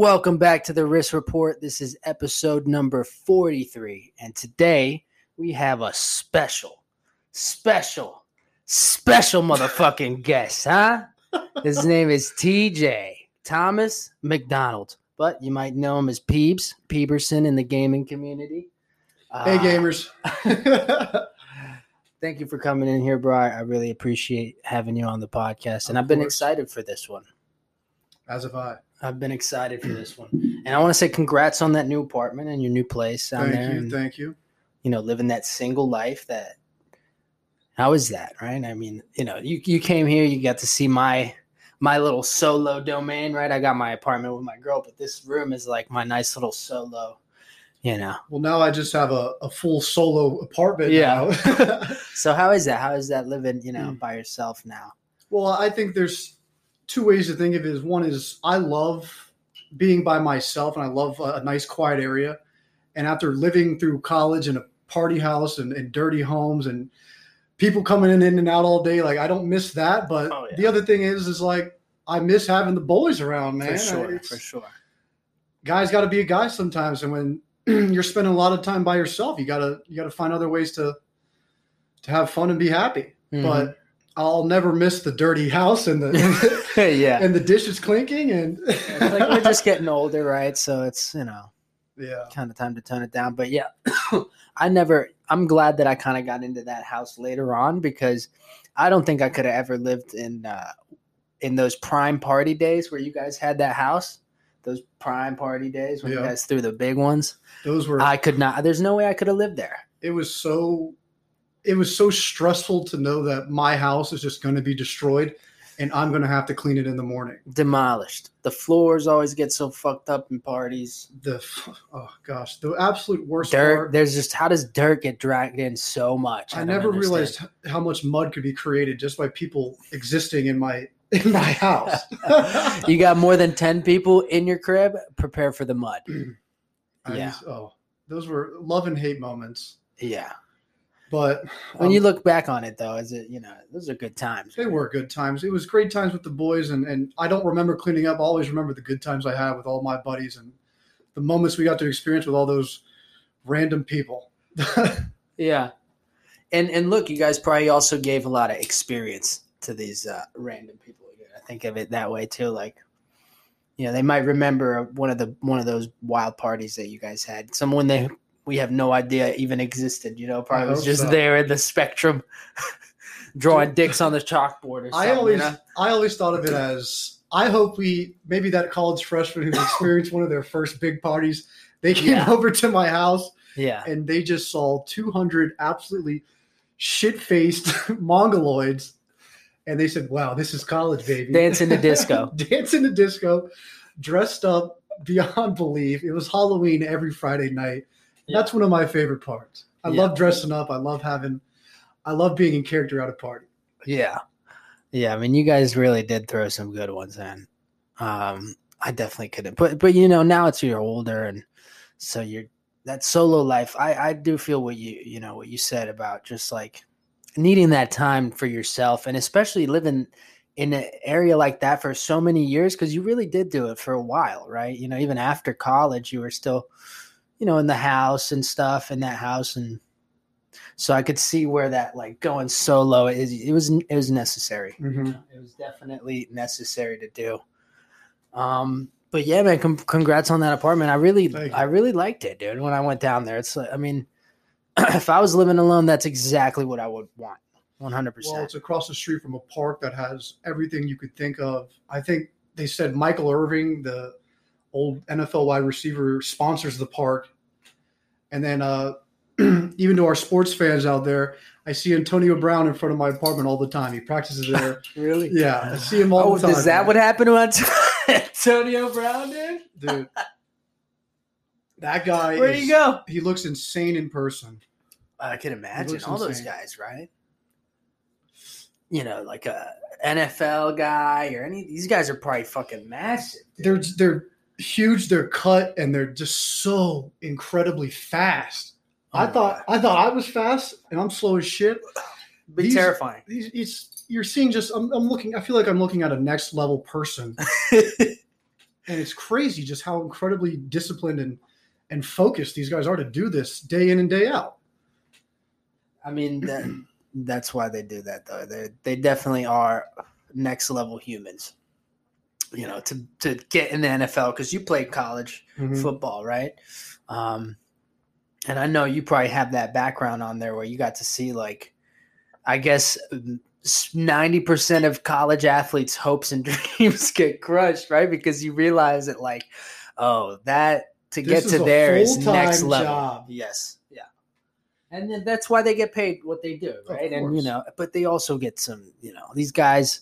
Welcome back to the Risk Report. This is episode number 43. And today we have a special, special, special motherfucking guest, huh? His name is TJ Thomas McDonald, but you might know him as Peebs, Peeberson in the gaming community. Hey Uh, gamers. Thank you for coming in here, bro. I I really appreciate having you on the podcast. And Of I've been course. excited for this one. As have I. I've been excited for this one. And I want to say congrats on that new apartment and your new place down Thank there. you. and, Thank you. you know, living that single life that how is that, right? I mean, you know, you you came here, you got to see my my little solo domain, right? I got my apartment with my girl, but this room is like my nice little solo, you know. Well, now I just have a, a full solo apartment. Yeah. now. So how is that? How is that living, you know, Mm. by yourself now? well, I think there's two ways to think of it. Is one is I love being by myself and I love a, a nice quiet area. And after living through college in a party house and, and dirty homes and people coming in, in and out all day, like I don't miss that. But Oh, yeah. the other thing is, is like I miss having the boys around, man. for sure, It's- for sure. guys got to be a guy sometimes and when you're spending a lot of time by yourself you gotta you gotta find other ways to to have fun and be happy Mhm. but i'll never miss the dirty house and the yeah. and the dishes clinking and like we're just getting older, right? So it's, you know, yeah kind of time to tone it down. But yeah, I never. I'm glad that I kind of got into that house later on because I don't think I could have ever lived in uh, in those prime party days where you guys had that house. Those prime party days when you guys threw the big ones. those were I could not. There's no way I could have lived there. it was so it was so stressful to know that my house is just going to be destroyed and i'm going to have to clean it in the morning Demolished. The floors always get so fucked up in parties. the oh gosh the absolute worst Dirt. part There's just how does dirt get dragged in so much? I, don't never understand. realized how much mud could be created just by people existing in my in my house. you got more than 10 people in your crib prepare for the mud Yeah. just- oh, those were love and hate moments. yeah But when um, you look back on it though is it you know those are good times they were good times. It was great times with the boys, and and I don't remember cleaning up. I always remember the good times I had with all my buddies and the moments we got to experience with all those random people. yeah and and look you guys probably also gave a lot of experience to these uh, random people i think of it that way too like you know they might remember one of the one of those wild parties that you guys had someone they we have no idea even existed you know probably was just so. there in the spectrum drawing dicks on the chalkboard or something I you always know? I always thought of it as I hope we maybe that college freshman who experienced one of their first big parties. They came Yeah. over to my house yeah and they just saw 200 absolutely shit-faced mongoloids and they said wow this is college baby Dancing to disco. dancing to disco dressed up beyond belief it was halloween every friday night Yeah. that's one of my favorite parts i Yeah. love dressing up i love having i love being in character at a party Yeah. Yeah. I mean, you guys really did throw some good ones in. Um, I definitely couldn't. But, but, you know, now it's you're older. And so you're that solo life. I, I do feel what you, you know, what you said about just like needing that time for yourself and especially living in an area like that for so many years because you really did do it for a while, right? You know, even after college, you were still, you know, in the house and stuff in that house and so I could see where that like going solo is. It was it was necessary. Mhm. It was definitely necessary to do. Um, but yeah, man, com- congrats on that apartment. I really I really liked it, dude. When I went down there, it's like I mean, if I was living alone, that's exactly what I would want. 100%. well percent. it's across the street from a park that has everything you could think of i think they said michael irvin the old nfl wide receiver sponsors the park and then uh even to our sports fans out there i see antonio brown in front of my apartment all the time he practices there Really? yeah i see him all Oh, the time is that what happened to? Antonio Brown, dude. dude. That guy. Where is, do you go? He looks insane in person. I can imagine all those guys, right? You know, like a NFL guy or any. These guys are probably fucking massive. dude. They're they're huge. They're cut and they're just so incredibly fast. Oh I thought I thought I was fast and I'm slow as shit. Be these- terrifying. These it's you're seeing just I'm, I'm looking. I feel like I'm looking at a next level person, and it's crazy just how incredibly disciplined and and focused these guys are to do this day in and day out. I mean, that, that's why they do that, though. They they definitely are next level humans. You know, to to get in the NFL because you played college Mhm. football, right? Um, and I know you probably have that background on there where you got to see, like, I guess ninety percent of college athletes' hopes and dreams get crushed, right? Because you realize that, like, oh, that to This get to there is next level. job. Yes, yeah, and then that's why they get paid what they do, right? And you know, but they also get some, you know, these guys.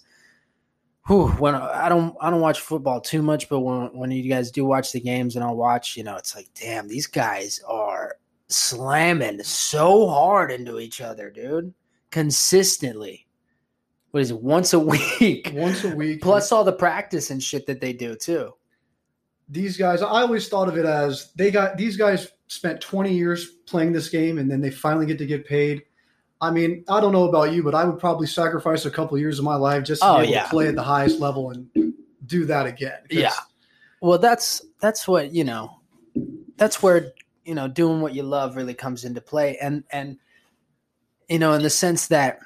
Whew, when I don't, I don't watch football too much, but when when you guys do watch the games and I'll watch, you know, it's like, damn, these guys are slamming so hard into each other, dude, consistently. What is it? Once a week, Once a week, plus all the practice and shit that they do too. these guys i always thought of it as they got these guys spent 20 years playing this game and then they finally get to get paid i mean i don't know about you but i would probably sacrifice a couple years of my life just to Oh, be able yeah. to play at the highest level and do that again. Yeah. Well, that's that's what you know. That's where you know doing what you love really comes into play, and and you know in the sense that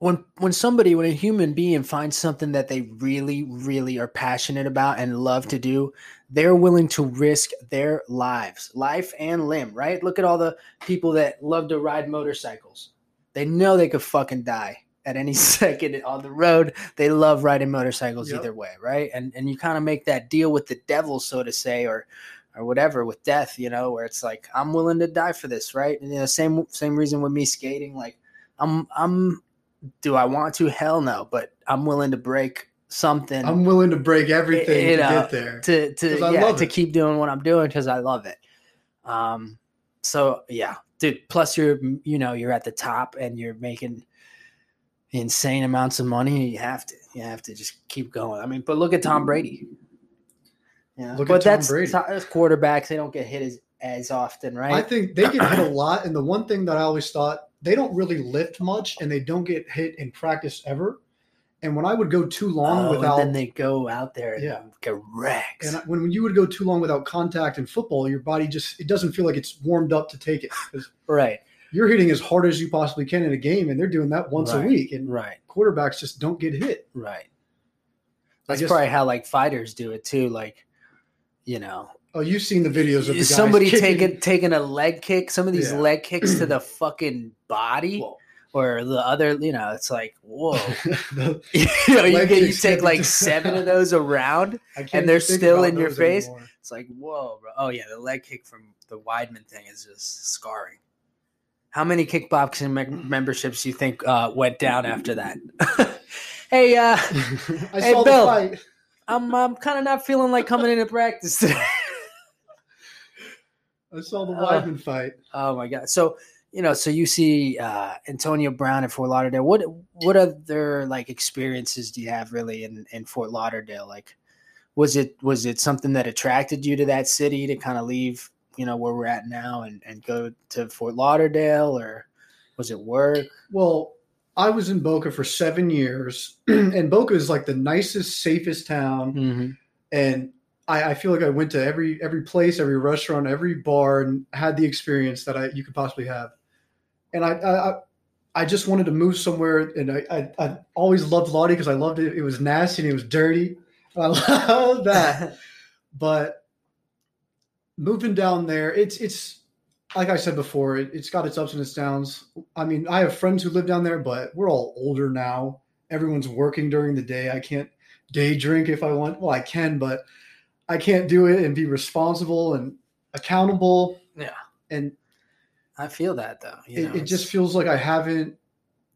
when when somebody when a human being finds something that they really really are passionate about and love to do they're willing to risk their lives life and limb right? Look at all the people that love to ride motorcycles. They know they could fucking die at any second on the road. They love riding motorcycles Yep. either way right? And and you kind of make that deal with the devil so to say or or whatever with death you know where it's like i'm willing to die for this right? And you know same same reason with me skating like i'm i'm do i want to? Hell no but i'm willing to break something. I'm willing to break everything You to get there. to to yeah to it. keep doing what i'm doing because i love it. Um so yeah dude plus you're you know you're at the top and you're making insane amounts of money you have to you have to just keep going. I mean but look at tom brady. Yeah Look but at that's, Brady. that's quarterbacks they don't get hit as as often right? I think they get hit a lot and the one thing that i always thought they don't really lift much and they don't get hit in practice ever and when i would go too long Oh, without and then they go out there and Yeah. get wrecked And when, when you would go too long without contact in football, your body just it doesn't feel like it's warmed up to take it. right you're hitting as hard as you possibly can in a game, and they're doing that once a week. And right quarterbacks just don't get hit. right that's guess- probably how like fighters do it too like you know Oh, you've seen the videos of the guys somebody taking taking a leg kick some of these Yeah. leg kicks to the fucking body Whoa. or the other you know it's like whoa The- you know you, get, you take like seven of those around And they're still in your face? anymore. it's like whoa bro. oh yeah the leg kick from the weidman thing is just scarring how many kickboxing me- memberships do you think uh, went down after that hey uh I Hey, saw Bill. the fight. i'm, I'm kind of not feeling like coming into practice today I saw the Uh, Weidman fight. Oh my god! So you know, so you see uh, Antonio Brown at Fort Lauderdale. What what other like experiences do you have really in in Fort Lauderdale? Like, was it was it something that attracted you to that city to kind of leave you know where we're at now and and go to Fort Lauderdale, or was it work? Well, I was in Boca for seven years, and Boca is like the nicest, safest town. Mm-hmm. and I, I feel like I went to every every place, every restaurant, every bar, and had the experience that I you could possibly have. And I I, I- just wanted to move somewhere, and I I, I always loved Lottie because I loved it. It was nasty and it was dirty. I love that. but moving down there, it's it's like I said before, it, it's got its ups and its downs. I mean, I have friends who live down there, but we're all older now. Everyone's working during the day. I can't day drink if I want. Well, I can, but I can't do it and be responsible and accountable. Yeah. And I feel that though. You it, know, it just feels like I haven't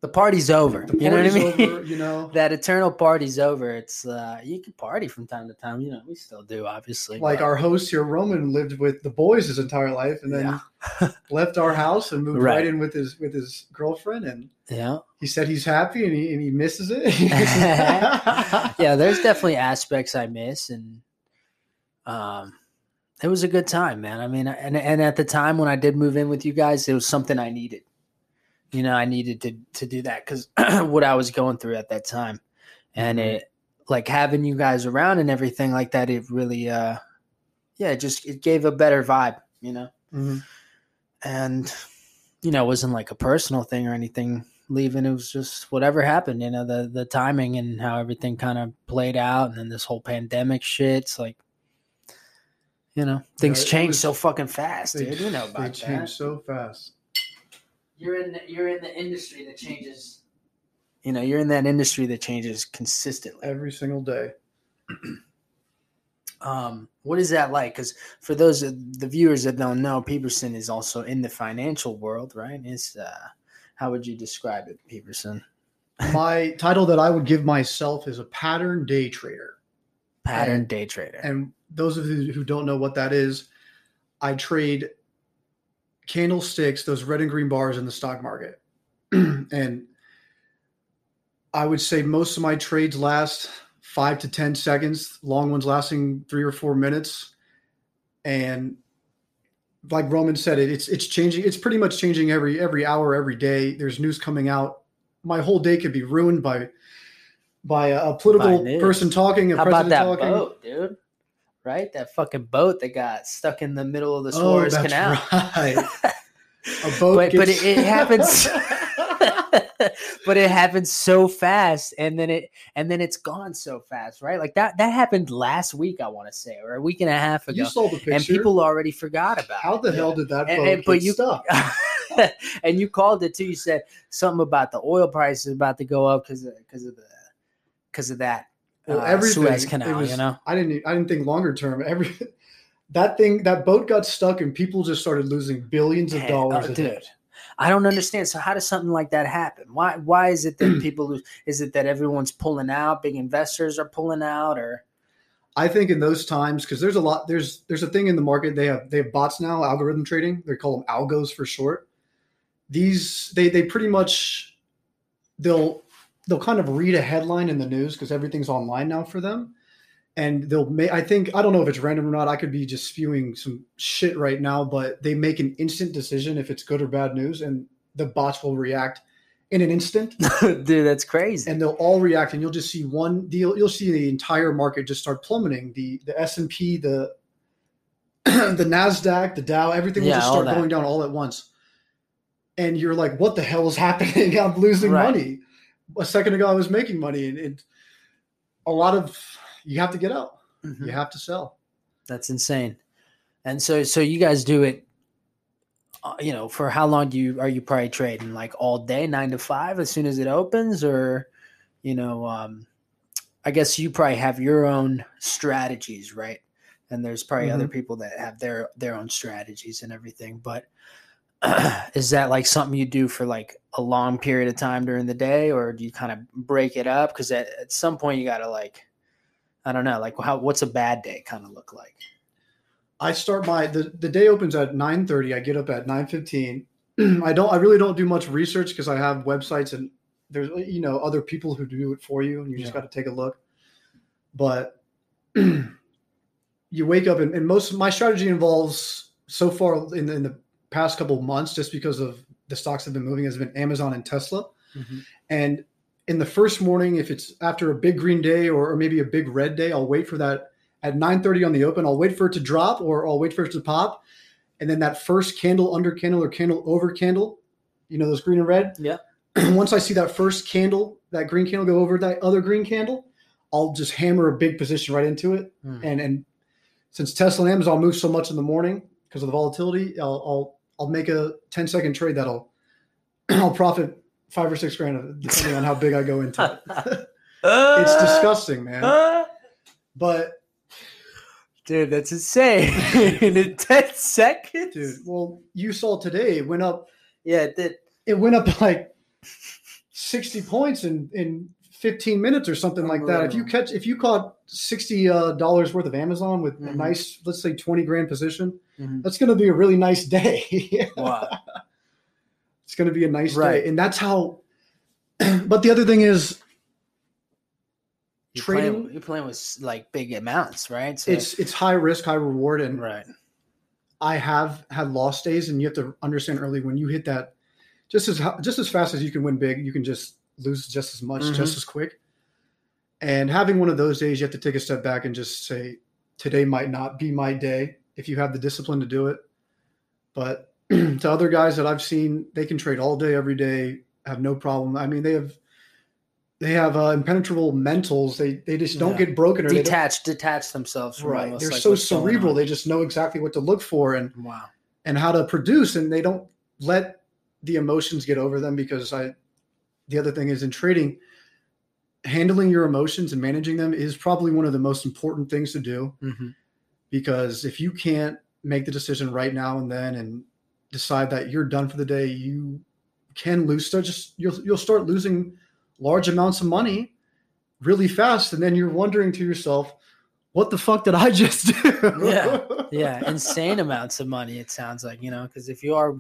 the party's over. The you know what I mean? over, you know, that eternal party's over. It's uh you can party from time to time. You know, we still do, obviously. like but- our host here, Roman, lived with the boys his entire life, and then left our house and moved right. Right. in with his with his girlfriend, and yeah, he said he's happy and he, and he misses it. yeah. There's definitely aspects I miss, and um, it was a good time, man. I mean, and and at the time when I did move in with you guys, it was something I needed. You know, I needed to to do that because what I was going through at that time, and Mhm. it like having you guys around and everything like that. It really, uh, yeah, it just it gave a better vibe. You know. Mhm. and you know it wasn't like a personal thing or anything leaving it was just whatever happened you know the the timing and how everything kind of played out and then this whole pandemic shit's like you know things it change was- so fucking fast They, dude you know they about change that so fast. you're in the, you're in the industry that changes you know you're in that industry that changes consistently every single day. um, what is that like? Because for those of the viewers that don't know, Peterson is also in the financial world, right? Is uh, how would you describe it, Peterson? My title that I would give myself is a pattern day trader. Pattern And- day trader. And those of you who don't know what that is, I trade candlesticks, those red and green bars in the stock market. and I would say most of my trades last five to 10 seconds, long ones lasting three or four minutes. And like Roman said, it, it's it's changing. It's pretty much changing every every hour, every day. There's news coming out. My whole day could be ruined by by a, a political By person talking, a How about president that talking. boat, dude? Right, that fucking boat that got stuck in the middle of the Oh, Suez that's Canal. right. A boat but but it, it happens. but it happens so fast, and then it and then it's gone so fast, right? Like that that happened last week, I want to say, or a week and a half ago, you saw the picture. and people already forgot about. How the Yeah. hell did that And- boat and- but you- stuck? and you called it too. You said something about the oil price is about to go up because of because of the because of that Well, uh, everything, Suez Canal. was- you know, I didn't. I didn't think longer term. Every that thing, that boat got stuck, and people just started losing billions of dollars oh, day. dude. I don't understand. So how does something like that happen? Why why is it that people lose? Is it that everyone's pulling out? Big investors are pulling out, or I think in those times, because there's a lot. There's there's a thing in the market. They have they have bots now, algorithm trading. They call them algos for short. These they they pretty much they'll they'll kind of read a headline in the news because everything's online now for them, and they'll make. I think I don't know if it's random or not. I could be just spewing some shit right now, but they make an instant decision if it's good or bad news, and the bots will react in an instant dude, that's crazy. and they'll all react and you'll just see one deal you'll see the entire market just start plummeting the the s&p the the nasdaq the dow everything will Yeah, just start going down all at once and you're like what the hell is happening i'm losing Right. money a second ago i was making money and it a lot of you have to get out Mhm. you have to sell That's insane. And so so you guys do it. Uh, you know, for how long do you are you probably trading? Like all day, nine to five, as soon as it opens, or you know, um, I guess you probably have your own strategies, right? And there's probably other people that have their their own strategies and everything. But is that like something you do for like a long period of time during the day, or do you kind of break it up? Because at, at some point you got to like, I don't know, like how what's a bad day kind of look like? I start my the, the day opens at 9:30. I get up at 9:15. I don't I really don't do much research because I have websites and there's you know other people who do it for you and you just Yeah. got to take a look. But you wake up and, and most of my strategy involves so far in the, in the past couple months just because of the stocks have been moving has been Amazon and Tesla. And in the first morning, if it's after a big green day or, or maybe a big red day, I'll wait for that at 9:30 on the open. I'll wait for it to drop or I'll wait for it to pop. And then that first candle under candle or candle over candle, you know, those green and red. Yeah. Once I see that first candle, that green candle go over that other green candle, I'll just hammer a big position right into it. Hmm. And and since Tesla and Amazon move so much in the morning because of the volatility, I'll I'll I'll make a 10 second trade that'll I'll profit five or six grand depending on how big I go into it. it's disgusting, man. But Dude, that's insane. In 10 seconds? dude, well, you saw today it went up. Yeah, it did. It went up like 60 points in in 15 minutes or something like that. If you catch if you caught 60 uh, dollars worth of Amazon with a Mhm. nice, let's say 20 grand position, Mhm. that's going to be a really nice day. Wow. it's going to be a nice Right. day, and that's how. but the other thing is, You're Trading- playing, you're playing with like big amounts, right? So, it's it's high risk, high reward, and right. I have had lost days, and you have to understand early when you hit that, just as just as fast as you can win big, you can just lose just as much, Mhm. just as quick. And having one of those days, you have to take a step back and just say, today might not be my day if you have the discipline to do it. But to other guys that I've seen, they can trade all day, every day, have no problem. I mean, they have they have uh, impenetrable mentals. They they just don't Yeah. get broken or detached, Detach, themselves from right. They're like so cerebral. They just know exactly what to look for and wow. and how to produce and they don't let the emotions get over them because i the other thing is in trading handling your emotions and managing them is probably one of the most important things to do hmm because if you can't make the decision right now and then and decide that you're done for the day you can lose start just you'll you'll start losing large amounts of money really fast. And then you're wondering to yourself what the fuck did i just do? Yeah. yeah. Insane amounts of money it sounds like you know because if you are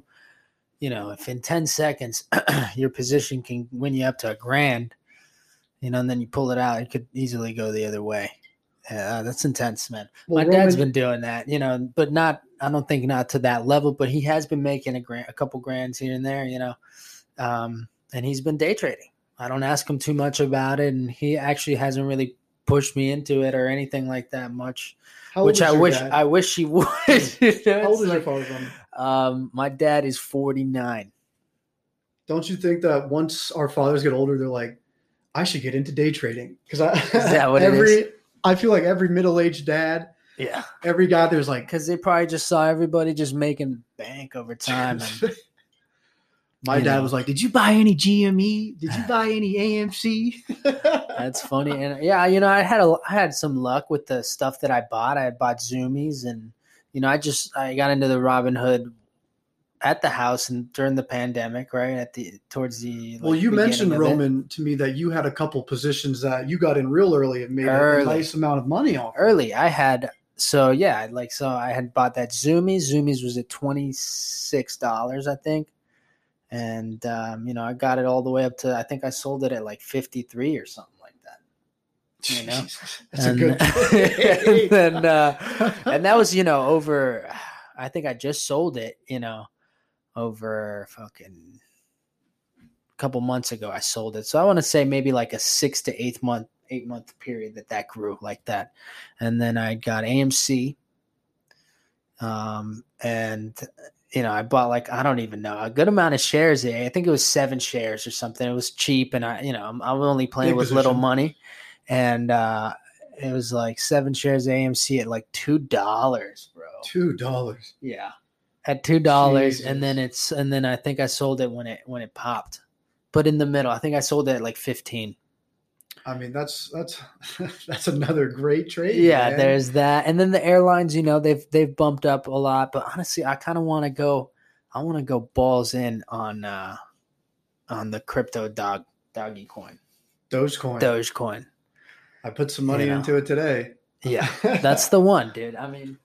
you know if in 10 seconds your position can win you up to a grand you know and then you pull it out it could easily go the other way yeah that's intense man Well, my dad's Roman- been doing that you know but not i don't think not to that level but he has been making a grand a couple grands here and there you know um and he's been day trading i don't ask him too much about it and he actually hasn't really pushed me into it or anything like that much which I wish dad? I wish he would. you know, How old is your father? Um, my dad is forty nine. Don't you think that once our fathers get older, they're like, I should get into day trading because I that what it every I feel like every middle aged dad, Yeah, every guy there's like because they probably just saw everybody just making bank over time. And, my dad know. was like, Did you buy any GME? Did you buy any AMC? that's funny. And yeah, you know, I had a I had some luck with the stuff that I bought. I had bought Zoomies, and you know, I just I got into the Robinhood at the house and during the pandemic, right at the towards the well, you mentioned of it. Roman to me that you had a couple positions that you got in real early and made a nice amount of money off. early i had so yeah like so i had bought that zoomies zoomies was at $26 i think and um, you know i got it all the way up to i think i sold it at like 53 or something like that you know? That's and, a good and then uh, and that was you know over i think i just sold it you know over fucking a couple months ago i sold it. So i want to say maybe like a six to eight month eight month period that that grew like that. And then i got amc um and you know i bought like i don't even know a good amount of shares i think it was seven shares or something. It was cheap and i you know i'm, I'm only playing Big with little money. And uh it was like seven shares of amc at like two dollars bro. Two dollars. yeah at two dollars and then it's and then i think i sold it when it when it popped but in the middle i think i sold it at like 15 I mean, that's that's that's another great trade. yeah man. there's that and then the airlines you know they've they've bumped up a lot but honestly i kind of want to go i want to go balls in on uh on the crypto dog doggy coin Dogecoin. dogecoin I put some money You know. into it today. yeah that's the one dude i mean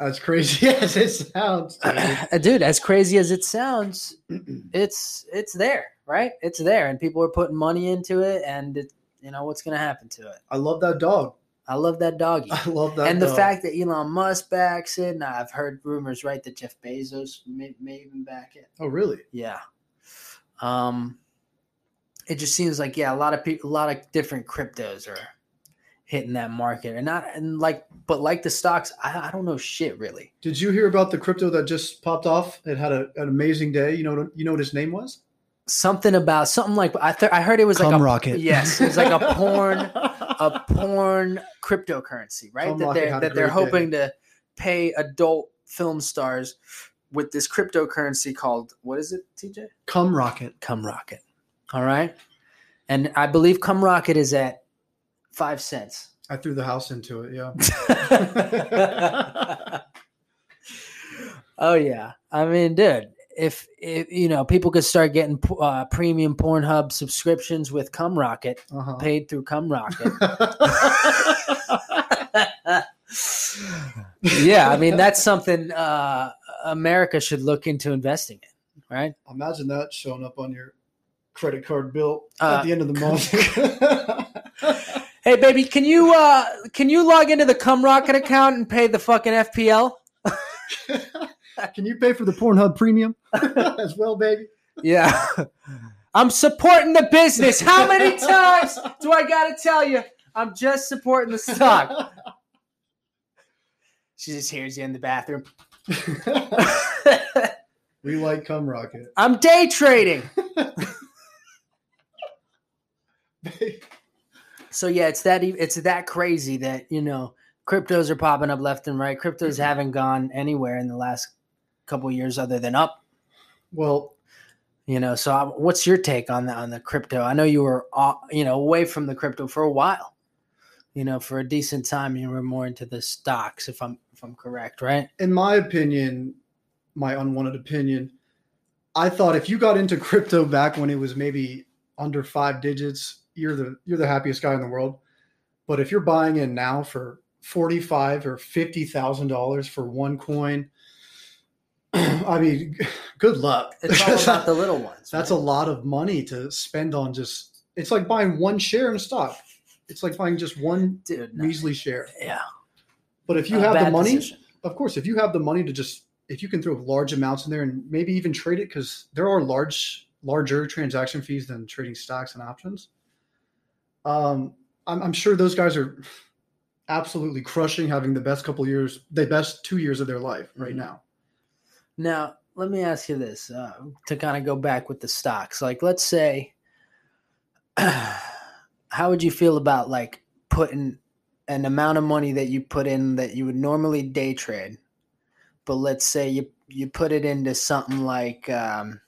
As crazy as it sounds. dude. dude as crazy as it sounds it's it's there right it's there and people are putting money into it and it, you know what's gonna happen to it I love that dog. i love that doggy I love that. and the fact that Elon Musk backs it, and I've heard rumors, right, that Jeff Bezos may, may even back it. Oh, really? Yeah. Um, it just seems like yeah, a lot of people, a lot of different cryptos are hitting that market, and not and like, but like the stocks, I, I don't know shit really. Did you hear about the crypto that just popped off? It had a, an amazing day. You know, what- you know what his name was? Something about something like I th- I heard it was like a Rocket. yes, it was like a porn a porn cryptocurrency, right? Cum that Rocket they're that they're great day. hoping to pay adult film stars with this cryptocurrency called what is it, TJ? Cum Rocket. Cum Rocket. All right. And I believe Cum Rocket is at five cents. I threw the house into it. Yeah. oh yeah. I mean, dude, if, if you know people could start getting uh, premium Pornhub subscriptions with Cum Rocket Uh-huh. paid through Cum Rocket. yeah, I mean that's something uh, America should look into investing in, right? Imagine that showing up on your credit card bill Uh, at the end of the month. Hey, baby, can you uh, can you log into the Cum Rocket account and pay the fucking FPL? Can you pay for the Pornhub premium as well, baby? Yeah. I'm supporting the business. How many times do I got to tell you? I'm just supporting the stock. She just hears you in the bathroom. we like cum rocket. I'm day trading. So yeah, it's that it's that crazy that you know cryptos are popping up left and right. Cryptos haven't gone anywhere in the last couple years other than up. well, You know, so um, what's your take on the on the crypto? I know you were uh, you know away from the crypto for a while. You know, for a decent time, you were more into the stocks, if I'm if I'm correct, right? in my opinion, my unwanted opinion, I thought if you got into crypto back when it was maybe under five digits, you're the you're the happiest guy in the world. But if you're buying in now for forty five or fifty thousand dollars for one coin, I mean, good luck. It's all about the little ones. That's a lot of money to spend on just. It's like buying one share in a stock. It's like buying just one dude. no. measly share. Yeah, But if you a have the money, decision. of course, if you have the money to just, if you can throw large amounts in there and maybe even trade it, because there are large, larger transaction fees than trading stocks and options. Um, I'm, I'm sure those guys are absolutely crushing, having the best couple years, the best two years of their life right Mhm. now. Now, let me ask you this uh, to kind of go back with the stocks. Like, let's say, how would you feel about like putting an amount of money that you put in that you would normally day trade, but let's say you you put it into something like, um,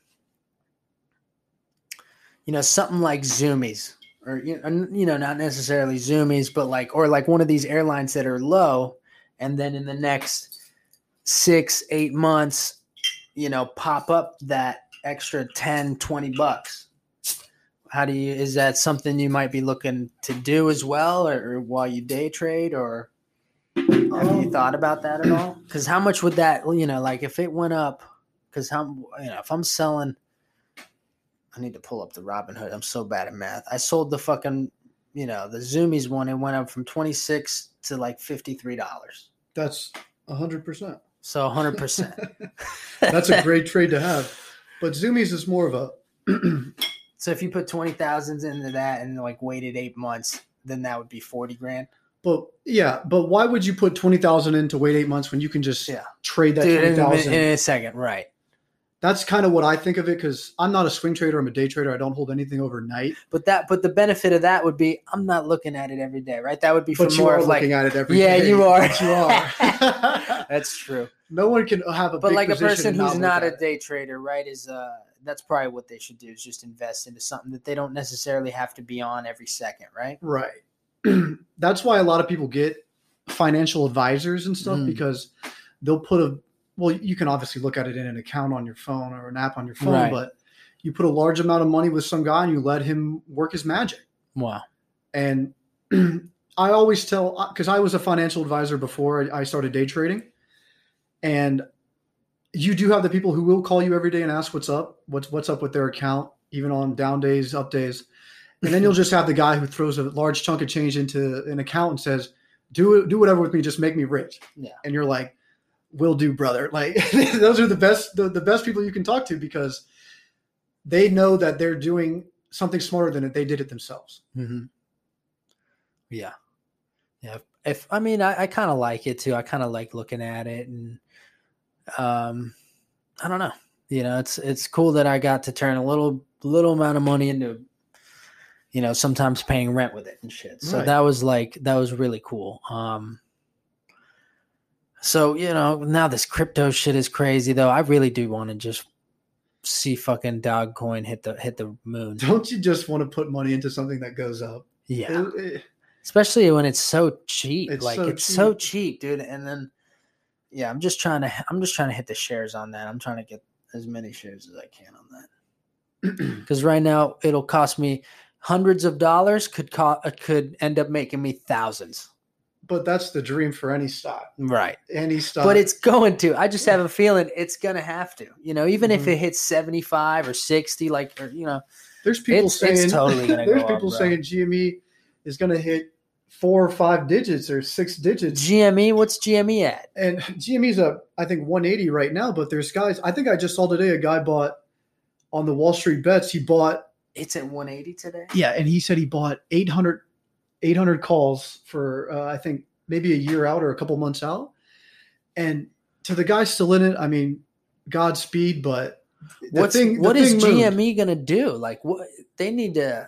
you know, something like Zoomies, or you know, not necessarily Zoomies, but like, or like one of these airlines that are low, and then in the next six, eight months, you know, pop up that extra 10, 20 bucks. How do you, is that something you might be looking to do as well, or, or while you day trade, or have you Um, thought about that at all? Because how much would that, you know, like if it went up, because how, you know, if I'm selling, I need to pull up the Robinhood. I'm so bad at math. I sold the fucking, you know, the Zoomies one. It went up from 26 to like $53. That's hundred percent. So 100%. That's a great trade to have. But Zoomies is more of a So if you put twenty thousands into that and like waited eight months, then that would be forty grand. But yeah, but why would you put twenty thousand in to wait eight months when you can just Yeah. trade that Dude, twenty in, a min- thousand? in a second, right? That's kind of what I think of it because I'm not a swing trader. I'm a day trader. I don't hold anything overnight. But that, but the benefit of that would be I'm not looking at it every day, right? That would be for But you are of like looking at it every day. Yeah, you are. But you are. that's true. no one can have a. But like a person who's not at a day trader, right? Is uh that's probably what they should do is just invest into something that they don't necessarily have to be on every second, right? Right. That's why a lot of people get financial advisors and stuff Mm. because they'll put a well, you can obviously look at it in an account on your phone or an app on your phone, Right. but you put a large amount of money with some guy and you let him work his magic. Wow. And I always tell uh, because I was a financial advisor before I started day trading, and you do have the people who will call you every day and ask what's up, what's what's up with their account, even on down days, up days, and then you'll just have the guy who throws a large chunk of change into an account and says, "Do do whatever with me, just make me rich." Yeah. and you're like, "Will do, brother." Like those are the best the, the best people you can talk to because they know that they're doing something smarter than it they did it themselves. Mm-hmm. Yeah, yeah. If I mean, I, I kind of like it too. I kind of like looking at it, and um, I don't know. You know, it's it's cool that I got to turn a little little amount of money into, you know, sometimes paying rent with it and shit. So Right. that was like that was really cool. Um, so you know, now this crypto shit is crazy though. I really do want to just see fucking Dogecoin hit the hit the moon. Don't you just want to put money into something that goes up? Yeah It- it- especially when it's so cheap. It's like so it's so cheap, dude. And then, yeah, I'm just trying to, I'm just trying to hit the shares on that. I'm trying to get as many shares as I can on that. Because right now it'll cost me hundreds of dollars. Could co- uh, could end up making me thousands. But that's the dream for any stock. Right. Any stock. But it's going to. I just have a feeling it's gonna have to. You know, even if Mhm. it hits seventy five or sixty, like or, you know, there's people it's- it's saying totally gonna there's up, people bro. saying GME is going to hit four or five digits or six digits. GME. What's GME at? and GME's a I think 180 right now, but there's guys. I think I just saw today a guy bought on the Wall Street bets. He bought It's at one eighty today. yeah, and he said he bought 800 800 calls for uh, I think maybe a year out or a couple months out. And to the guy still in it, I mean, Godspeed. But What's thing- what is thing moved. GME gonna do? Like what they need to.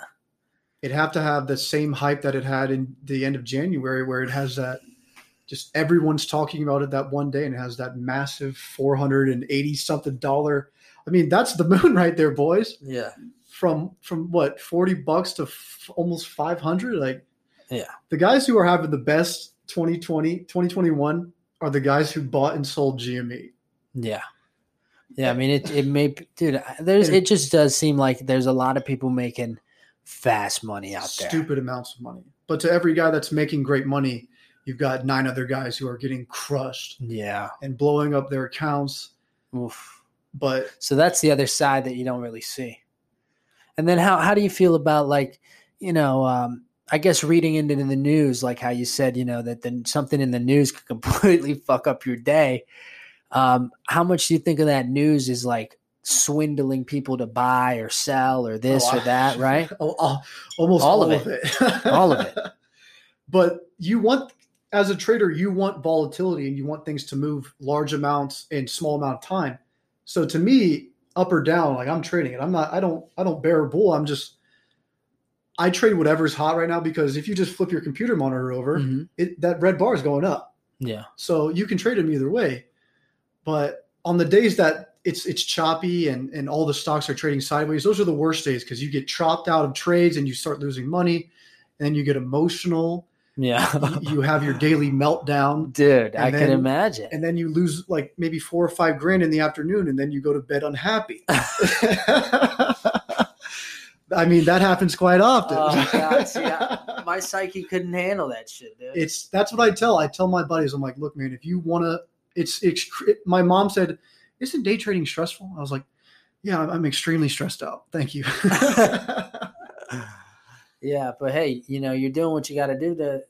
It'd have to have the same hype that it had in the end of January, where it has that. Just everyone's talking about it that one day, and it has that massive 480 something dollar. I mean, that's the moon right there, boys. Yeah. from from what 40 bucks to f- almost 500 like Yeah. the guys who are having the best 2020 2021 are the guys who bought and sold gme Yeah. Yeah, I mean it. It may, dude. There's. It just does seem like there's a lot of people making fast money out there. stupid amounts of money but to every guy that's making great money you've got nine other guys who are getting crushed Yeah. and blowing up their accounts Oof. but So that's the other side that you don't really see. And then how how do you feel about like you know um, I guess reading into the news like how you said you know that then something in the news could completely fuck up your day. Um, how much do you think of that news is like swindling people to buy or sell or this Oh, or that? Right. al- al- almost All all, of of it, All of it. but you want as a trader you want volatility and you want things to move large amounts in small amount of time so to me up or down like i'm trading it i'm not i don't i don't bear a bull i'm just i trade whatever's hot right now because if you just flip your computer monitor over Mhm. it that red bar is going up Yeah. so you can trade them either way but on the days that it's it's choppy and and all the stocks are trading sideways those are the worst days because you get chopped out of trades and you start losing money and then you get emotional Yeah. you have your daily meltdown Dude, I And can imagine. and then you lose like maybe four or five grand in the afternoon and then you go to bed unhappy i mean that happens quite often Oh, God, see, I- My psyche couldn't handle that shit, dude. it's that's what i tell i tell my buddies i'm like look man if you want to it's, it's my mom said isn't day trading stressful i was like yeah I'm- extremely stressed out thank you yeah, but hey, you know, you're doing what you got to do to.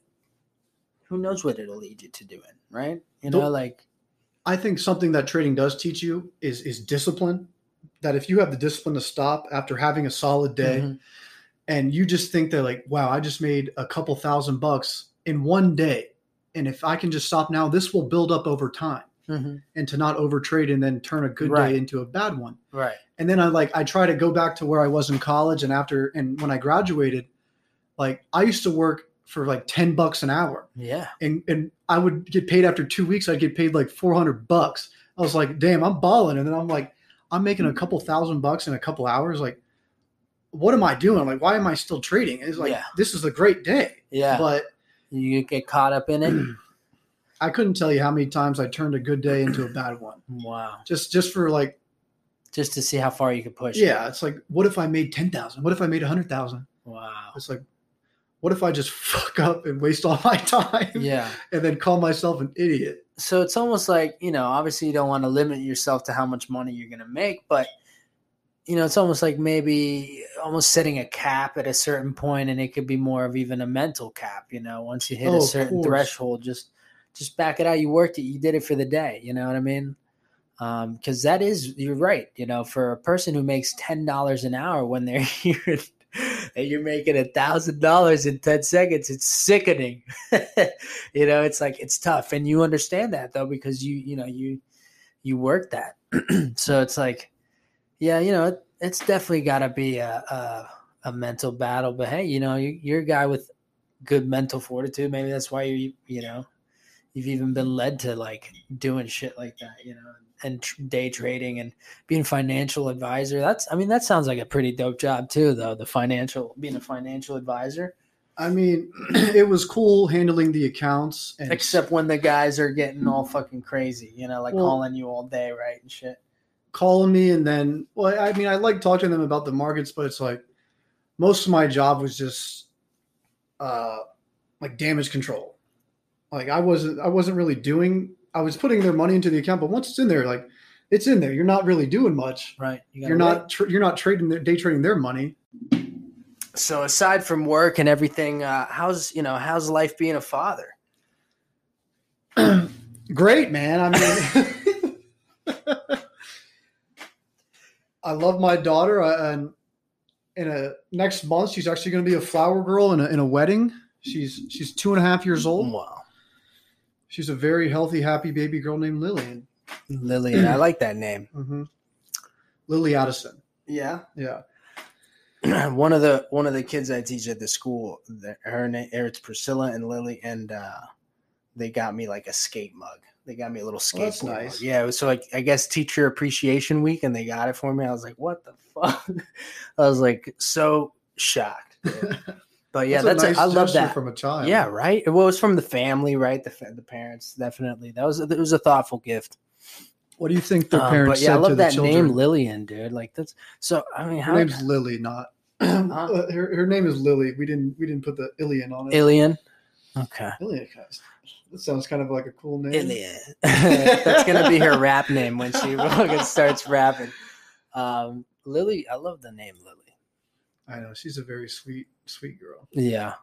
Who knows what it'll lead you to doing, right? You know, like I think something that trading does teach you is is discipline. That if you have the discipline to stop after having a solid day, mhm, and you just think that like, wow, I just made a couple thousand bucks in one day, and if I can just stop now, this will build up over time, mhm, and to not overtrade and then turn a good Right. day into a bad one. right. And then I like I try to go back to where I was in college, and after and when I graduated, like I used to work for like ten bucks an hour Yeah, and and I would get paid after two weeks. I'd get paid like four hundred bucks. I was like, damn, I'm balling. And then I'm like, I'm making a couple thousand bucks in a couple hours. Like, what am I doing? Like, why am I still trading? It's like Yeah. this is a great day, yeah. but you get caught up in it. I couldn't tell you how many times I turned a good day into a bad one. wow. Just just for like, Just to see how far you can push. it. yeah, it's like, what if I made ten thousand? What if I made a hundred thousand? Wow. It's like, what if I just fuck up and waste all my time? Yeah. and then call myself an idiot? so it's almost like you know obviously you don't want to limit yourself to how much money you're going to make but you know it's almost like maybe almost setting a cap at a certain point and it could be more of even a mental cap you know once you hit Oh, a certain threshold just just back it out. You worked it. You did it for the day. You know what i mean? Um, because that is you're right you know for a person who makes $10 an hour when they're here and you're making a thousand dollars in 10 seconds it's sickening. You know it's like it's tough. And you understand that though because you you know you you work that. So it's like yeah you know it, it's definitely got to be a, a a mental battle. But hey you know you, you're a guy with good mental fortitude. Maybe that's why you you know you've even been led to like doing shit like that you know and tr- day trading and being a financial advisor that's i mean that sounds like a pretty dope job too though the financial being a financial advisor I mean, it was cool handling the accounts and except when the guys are getting all fucking crazy you know like Well- calling you all day right and shit calling me, and then well, I mean, I like talking to them about the markets, but it's like most of my job was just uh, like damage control. Like I wasn't, I wasn't really doing. I was putting their money into the account, but once it's in there, like it's in there. You're not really doing much. Right. You You're not, tr- you're not trading, their, day trading their money. So aside from work and everything, uh, how's you know how's life being a father? Great, man. I mean, I love my daughter, uh, and in a next month she's actually going to be a flower girl in a, in a wedding. She's she's two and a half years old. Wow. She's a very healthy, happy baby girl named Lillian. Lillian, I like that name. Mm-hmm. Lily Addison. Yeah. Yeah. one of the one of the kids I teach at the school, the- her name it's Priscilla and Lily, and uh, they got me like a skate mug. They got me a little Oh, skateboard. that's nice. mug. Yeah, it was so like I guess Teacher Appreciation Week, and they got it for me. I was like, "What the fuck?" I was like so shocked. But yeah, that's, a nice I love that. from a child. Yeah, right. Well, it was from the family, right? The the parents, definitely. That was it was a thoughtful gift. What do you think their parents? Um, but yeah, I love that children? name, Lillian, dude. Like that's so. I mean, Her how name's Lily, not. Huh? her, her name is Lily. We didn't we didn't put the Ilian on it. Ilian? Okay. Ilian. That sounds kind of like a cool name. Ilian. That's gonna be her rap name when she starts rapping. Um, Lily, I love the name Lily. I know she's a very sweet, sweet girl. Yeah,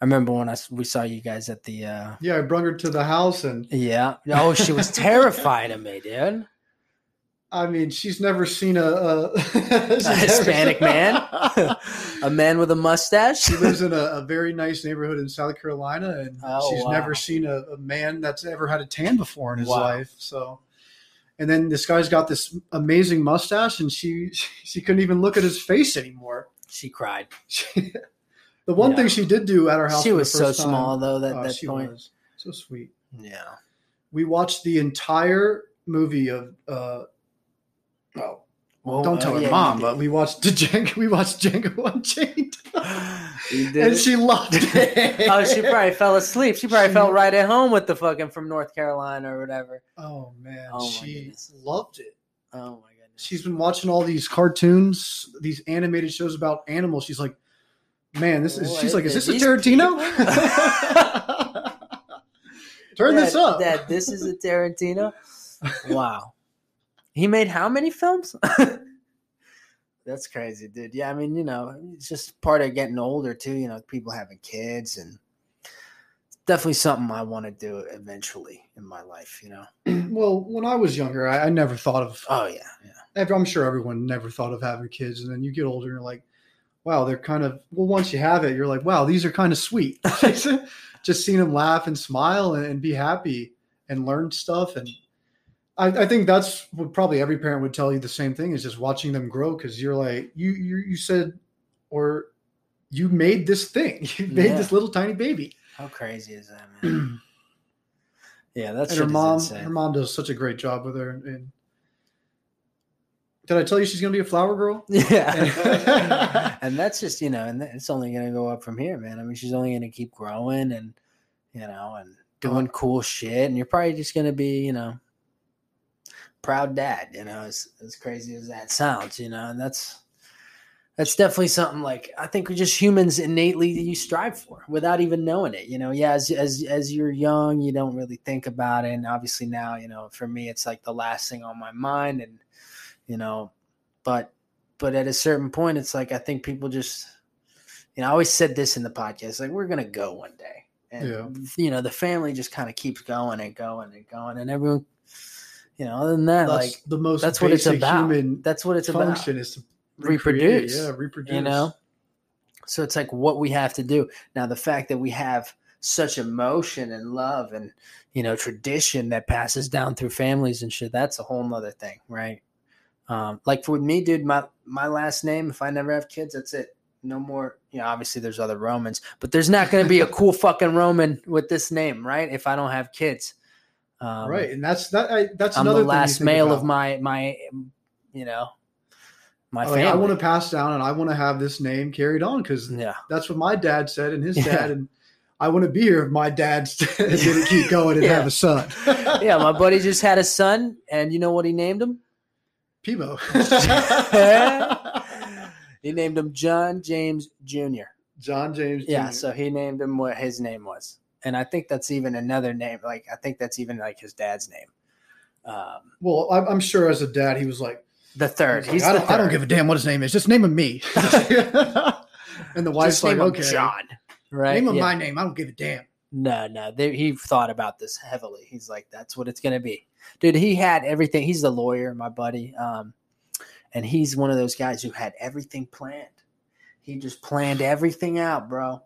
I remember when I we saw you guys at the. uh Yeah, I brought her to the house, and Yeah. Oh, she was terrified of me, dude. I mean, she's never seen a, a, A Hispanic man, a man with a mustache. she lives in a, a very nice neighborhood in South Carolina, and Oh, she's wow. never seen a, a man that's ever had a tan before in his Wow. life. So, and then this guy's got this amazing mustache, and she she couldn't even look at his face anymore. She cried. She, the one Yeah. thing she did do at our house, She was so time- small though that oh, that she point. was so sweet. Yeah. We watched the entire movie of. uh well, Well, don't uh, tell her yeah, mom, but we watched Django. We watched Django Unchained, and she loved it. oh, she probably fell asleep. She probably She- felt right at home with the fucking from North Carolina or whatever. Oh man, Oh, she goodness. loved it. Oh my goodness. She's been watching all these cartoons, these animated shows about animals. She's like, man, this is. She's like, is is this a Tarantino? Turn this Dad- up. Dad, this is a Tarantino. wow. He made how many films? That's crazy, dude. Yeah, I mean, you know, it's just part of getting older too. You know, people having kids, and definitely something I want to do eventually in my life. You know. well, when I was younger, I, I never thought of. Oh yeah, yeah. I'm sure everyone never thought of having kids, and then you get older and you're like, wow, they're kind of. Well, once you have it, you're like, wow, these are kind of sweet. Just seeing them laugh and smile and, and be happy and learn stuff, and I, I think that's what probably every parent would tell you the same thing is just watching them grow because you're like you you you said or you made this thing, you made Yeah. this little tiny baby, How crazy is that, man? yeah, that's her mom her mom does such a great job with her. And, and did I tell you she's gonna be a flower girl? Yeah. and that's just, you know, and it's only going to go up from here, man. I mean, she's only going to keep growing and, you know, and doing uh-huh. cool shit. And you're probably just going to be, you know, proud dad, you know, as, as crazy as that sounds, you know, and that's, that's definitely something like I think we're just humans innately you strive for without even knowing it. You know, yeah, as as as you're young, you don't really think about it. And obviously now, you know, for me it's like the last thing on my mind and you know, but but at a certain point it's like I think people just you know, I always said this in the podcast, like we're gonna go one day. And Yeah. you know, the family just kind of keeps going and going and going and everyone you know, other than that, That's like the most that's what it's about. human that's what it's about is to reproduce. Yeah, reproduce. you know so it's like what we have to do now the fact that we have such emotion and love and you know tradition that passes down through families and shit that's a whole nother thing right um like for me dude my my last name if i never have kids that's it no more you know obviously there's other romans but there's not going to be a cool fucking roman with this name right if i don't have kids um, right, and that's that. I, that's i'm another the last male about. of my my you know my Like, I want to pass down, and I want to have this name carried on because yeah that's what my dad said, and his Yeah. dad, and I want to be here if my dad didn't keep going and Yeah. have a son. yeah, my buddy just had a son, and you know what he named him? Peebo. he named him John James Jr. John James. Yeah, so he named him what his name was, and I think that's even another name. Like I think that's even like his dad's name. Um, well, I'm, I'm sure as a dad, he was like, the third. he's He's like, I, the don't, I don't give a damn what his name is. Just name him me. and the wife's Just like, name him okay, John. Right? name him Yeah. my name. I don't give a damn. No, no. They, he thought about this heavily. He's like, that's what it's going to be. Dude, he had everything. He's the lawyer, my buddy. Um, and he's one of those guys who had everything planned. He just planned everything out, bro.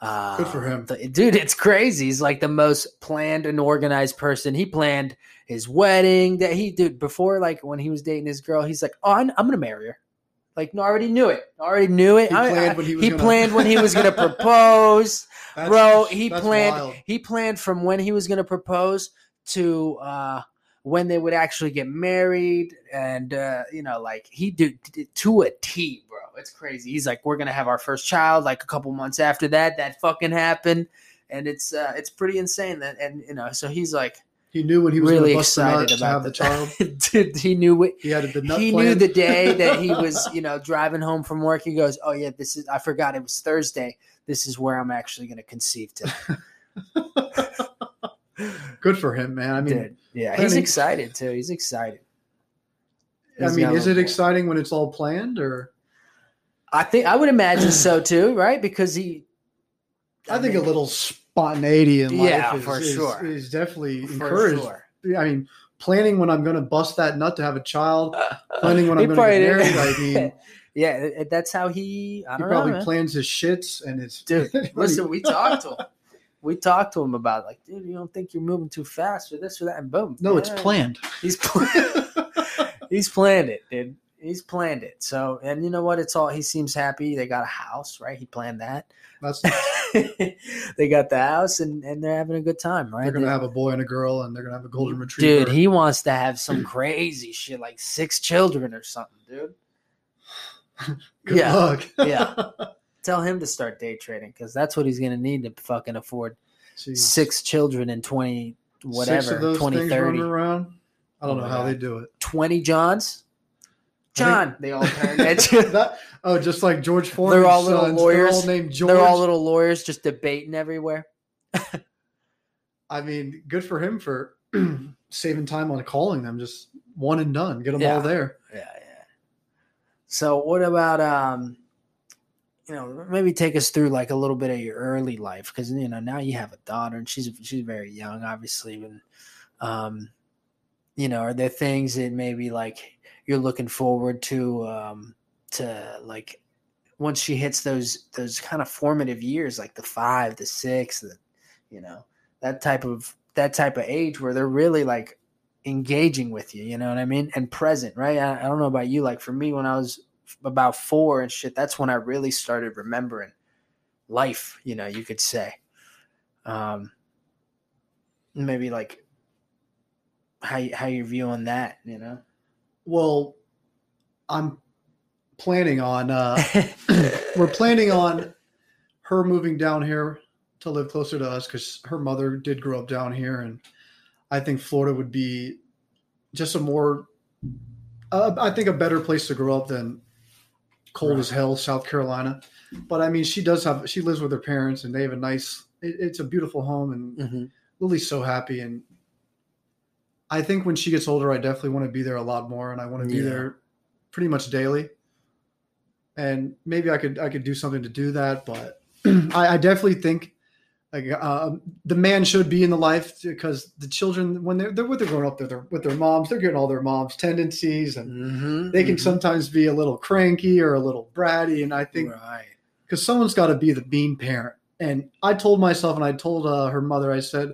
Uh, Good for him. the- dude, it's crazy. He's like the most planned and organized person. He planned his wedding that he did before, like when he was dating his girl. He's like, oh, I'm, I'm going to marry her. Like, no, I already knew it. I already knew it. He I- planned when he was he gonna- planned when he was going to propose That's- bro he planned wild. he planned from when he was going to propose to uh when they would actually get married and uh you know like he did, did to a t bro it's crazy he's like we're gonna have our first child like a couple months after that that fucking happened and it's uh it's pretty insane that and you know so he's like He knew when he was really the excited about have the child. Dude, he knew what He had the nut he plan. knew the day that he was, you know, driving home from work. He goes, "Oh yeah, this is. I forgot it was Thursday. This is where I'm actually going to conceive today." Good for him, man. I mean, Dude, yeah, he's excited too. He's excited. I mean, is it boy. exciting when it's all planned, or I think I would imagine so too, right? Because he, I, think a little spontaneity in life Yeah, is, for is- sure. is definitely for encouraged. sure. I mean, planning when I'm going to bust that nut to have a child, planning when I'm going to get married. I mean, yeah, that's how he. I he probably know, plans his shits and his. dude. Listen, we talked to him. We talked to him about like, dude, you don't think you're moving too fast or this or that, and boom. No, it's planned. He's pl- he's planned it, dude. He's planned it. So, and you know what? It's all. He seems happy. They got a house, right? He planned that. That's they got the house, and and they're having a good time, right? they're going to They- have a boy and a girl, and they're going to have a golden retriever. Dude, he wants to have some crazy shit, like six children or something, dude. Good yeah. luck. Yeah. Tell him to start day trading because that's what he's gonna need to fucking afford Jeez. six children in 20, whatever of those twenty thirty. around. I don't Oh know how God. they do it. 20 Johns. John, they all turn at you. That, oh, just like George Foreman's They're all little sons, lawyers. They're all named George. They're all little lawyers just debating everywhere. I mean, good for him for saving time on calling them. Just one and done. Get them Yeah. all there. Yeah, yeah. So what about um you know, maybe take us through like a little bit of your early life because you know now you have a daughter and she's she's very young, obviously. And um, you know, are there things that maybe like you're looking forward to um to like once she hits those those kind of formative years, like the five, the six, the you know, that type of that type of age where they're really like engaging with you, you know what I mean? And present, right? I, I don't know about you. Like for me, when I was about four and shit, that's when I really started remembering life, you know, you could say. Um, maybe like how how you viewing that, you know? Well, I'm planning on. uh We're planning on her moving down here to live closer to us because her mother did grow up down here, and I think Florida would be just a more, uh, I think, a better place to grow up than cold as hell South Carolina. But I mean, she does have. She lives with her parents, and they have a nice. It, it's a beautiful home, and mm-hmm. Lily's so happy. And I think when she gets older, I definitely want to be there a lot more, and I want to be there pretty much daily. And maybe I could I could do something to do that, but I, I definitely think like uh, the man should be in the life because the children when they're they're with they're growing up, they're, they're with their moms, they're getting all their moms' tendencies, and Mm-hmm. they can sometimes be a little cranky or a little bratty. And I think right. because someone's got to be the mean parent. And I told myself, and I told uh, her mother, I said,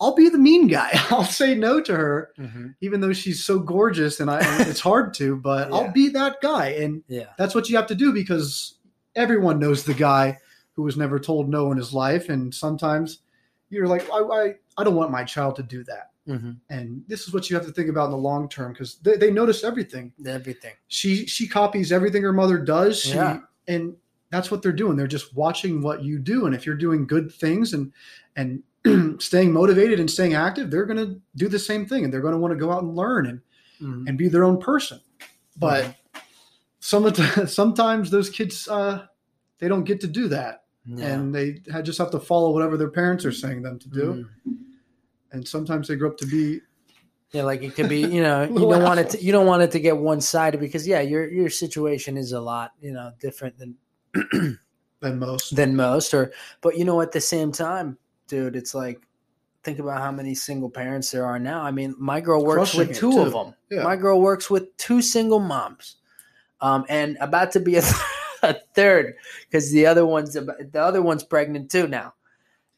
I'll be the mean guy. I'll say no to her, Mm-hmm. even though she's so gorgeous, and I and it's hard to, but Yeah. I'll be that guy. And Yeah. that's what you have to do because everyone knows the guy who was never told no in his life, and sometimes you're like, I, I, I don't want my child to do that. Mm-hmm. And this is what you have to think about in the long term because they, they notice everything Everything. she she copies everything her mother does she, Yeah. and that's what they're doing they're just watching what you do and if you're doing good things and and staying motivated and staying active they're going to do the same thing and they're going to want to go out and learn and Mhm. and be their own person but some of the, sometimes those kids uh, they don't get to do that, Yeah. and they just have to follow whatever their parents are saying them to do. Mm. And sometimes they grow up to be Yeah, like it could be, you know, you don't want it to, you don't want it to get one sided because yeah, your your situation is a lot, you know, different than than most. than most or but you know at the same time, dude, it's like think about how many single parents there are now. I mean, my girl works Crushing with two of them. Yeah. My girl works with two single moms. Um and about to be a, a third cuz the other one's the other one's pregnant too now.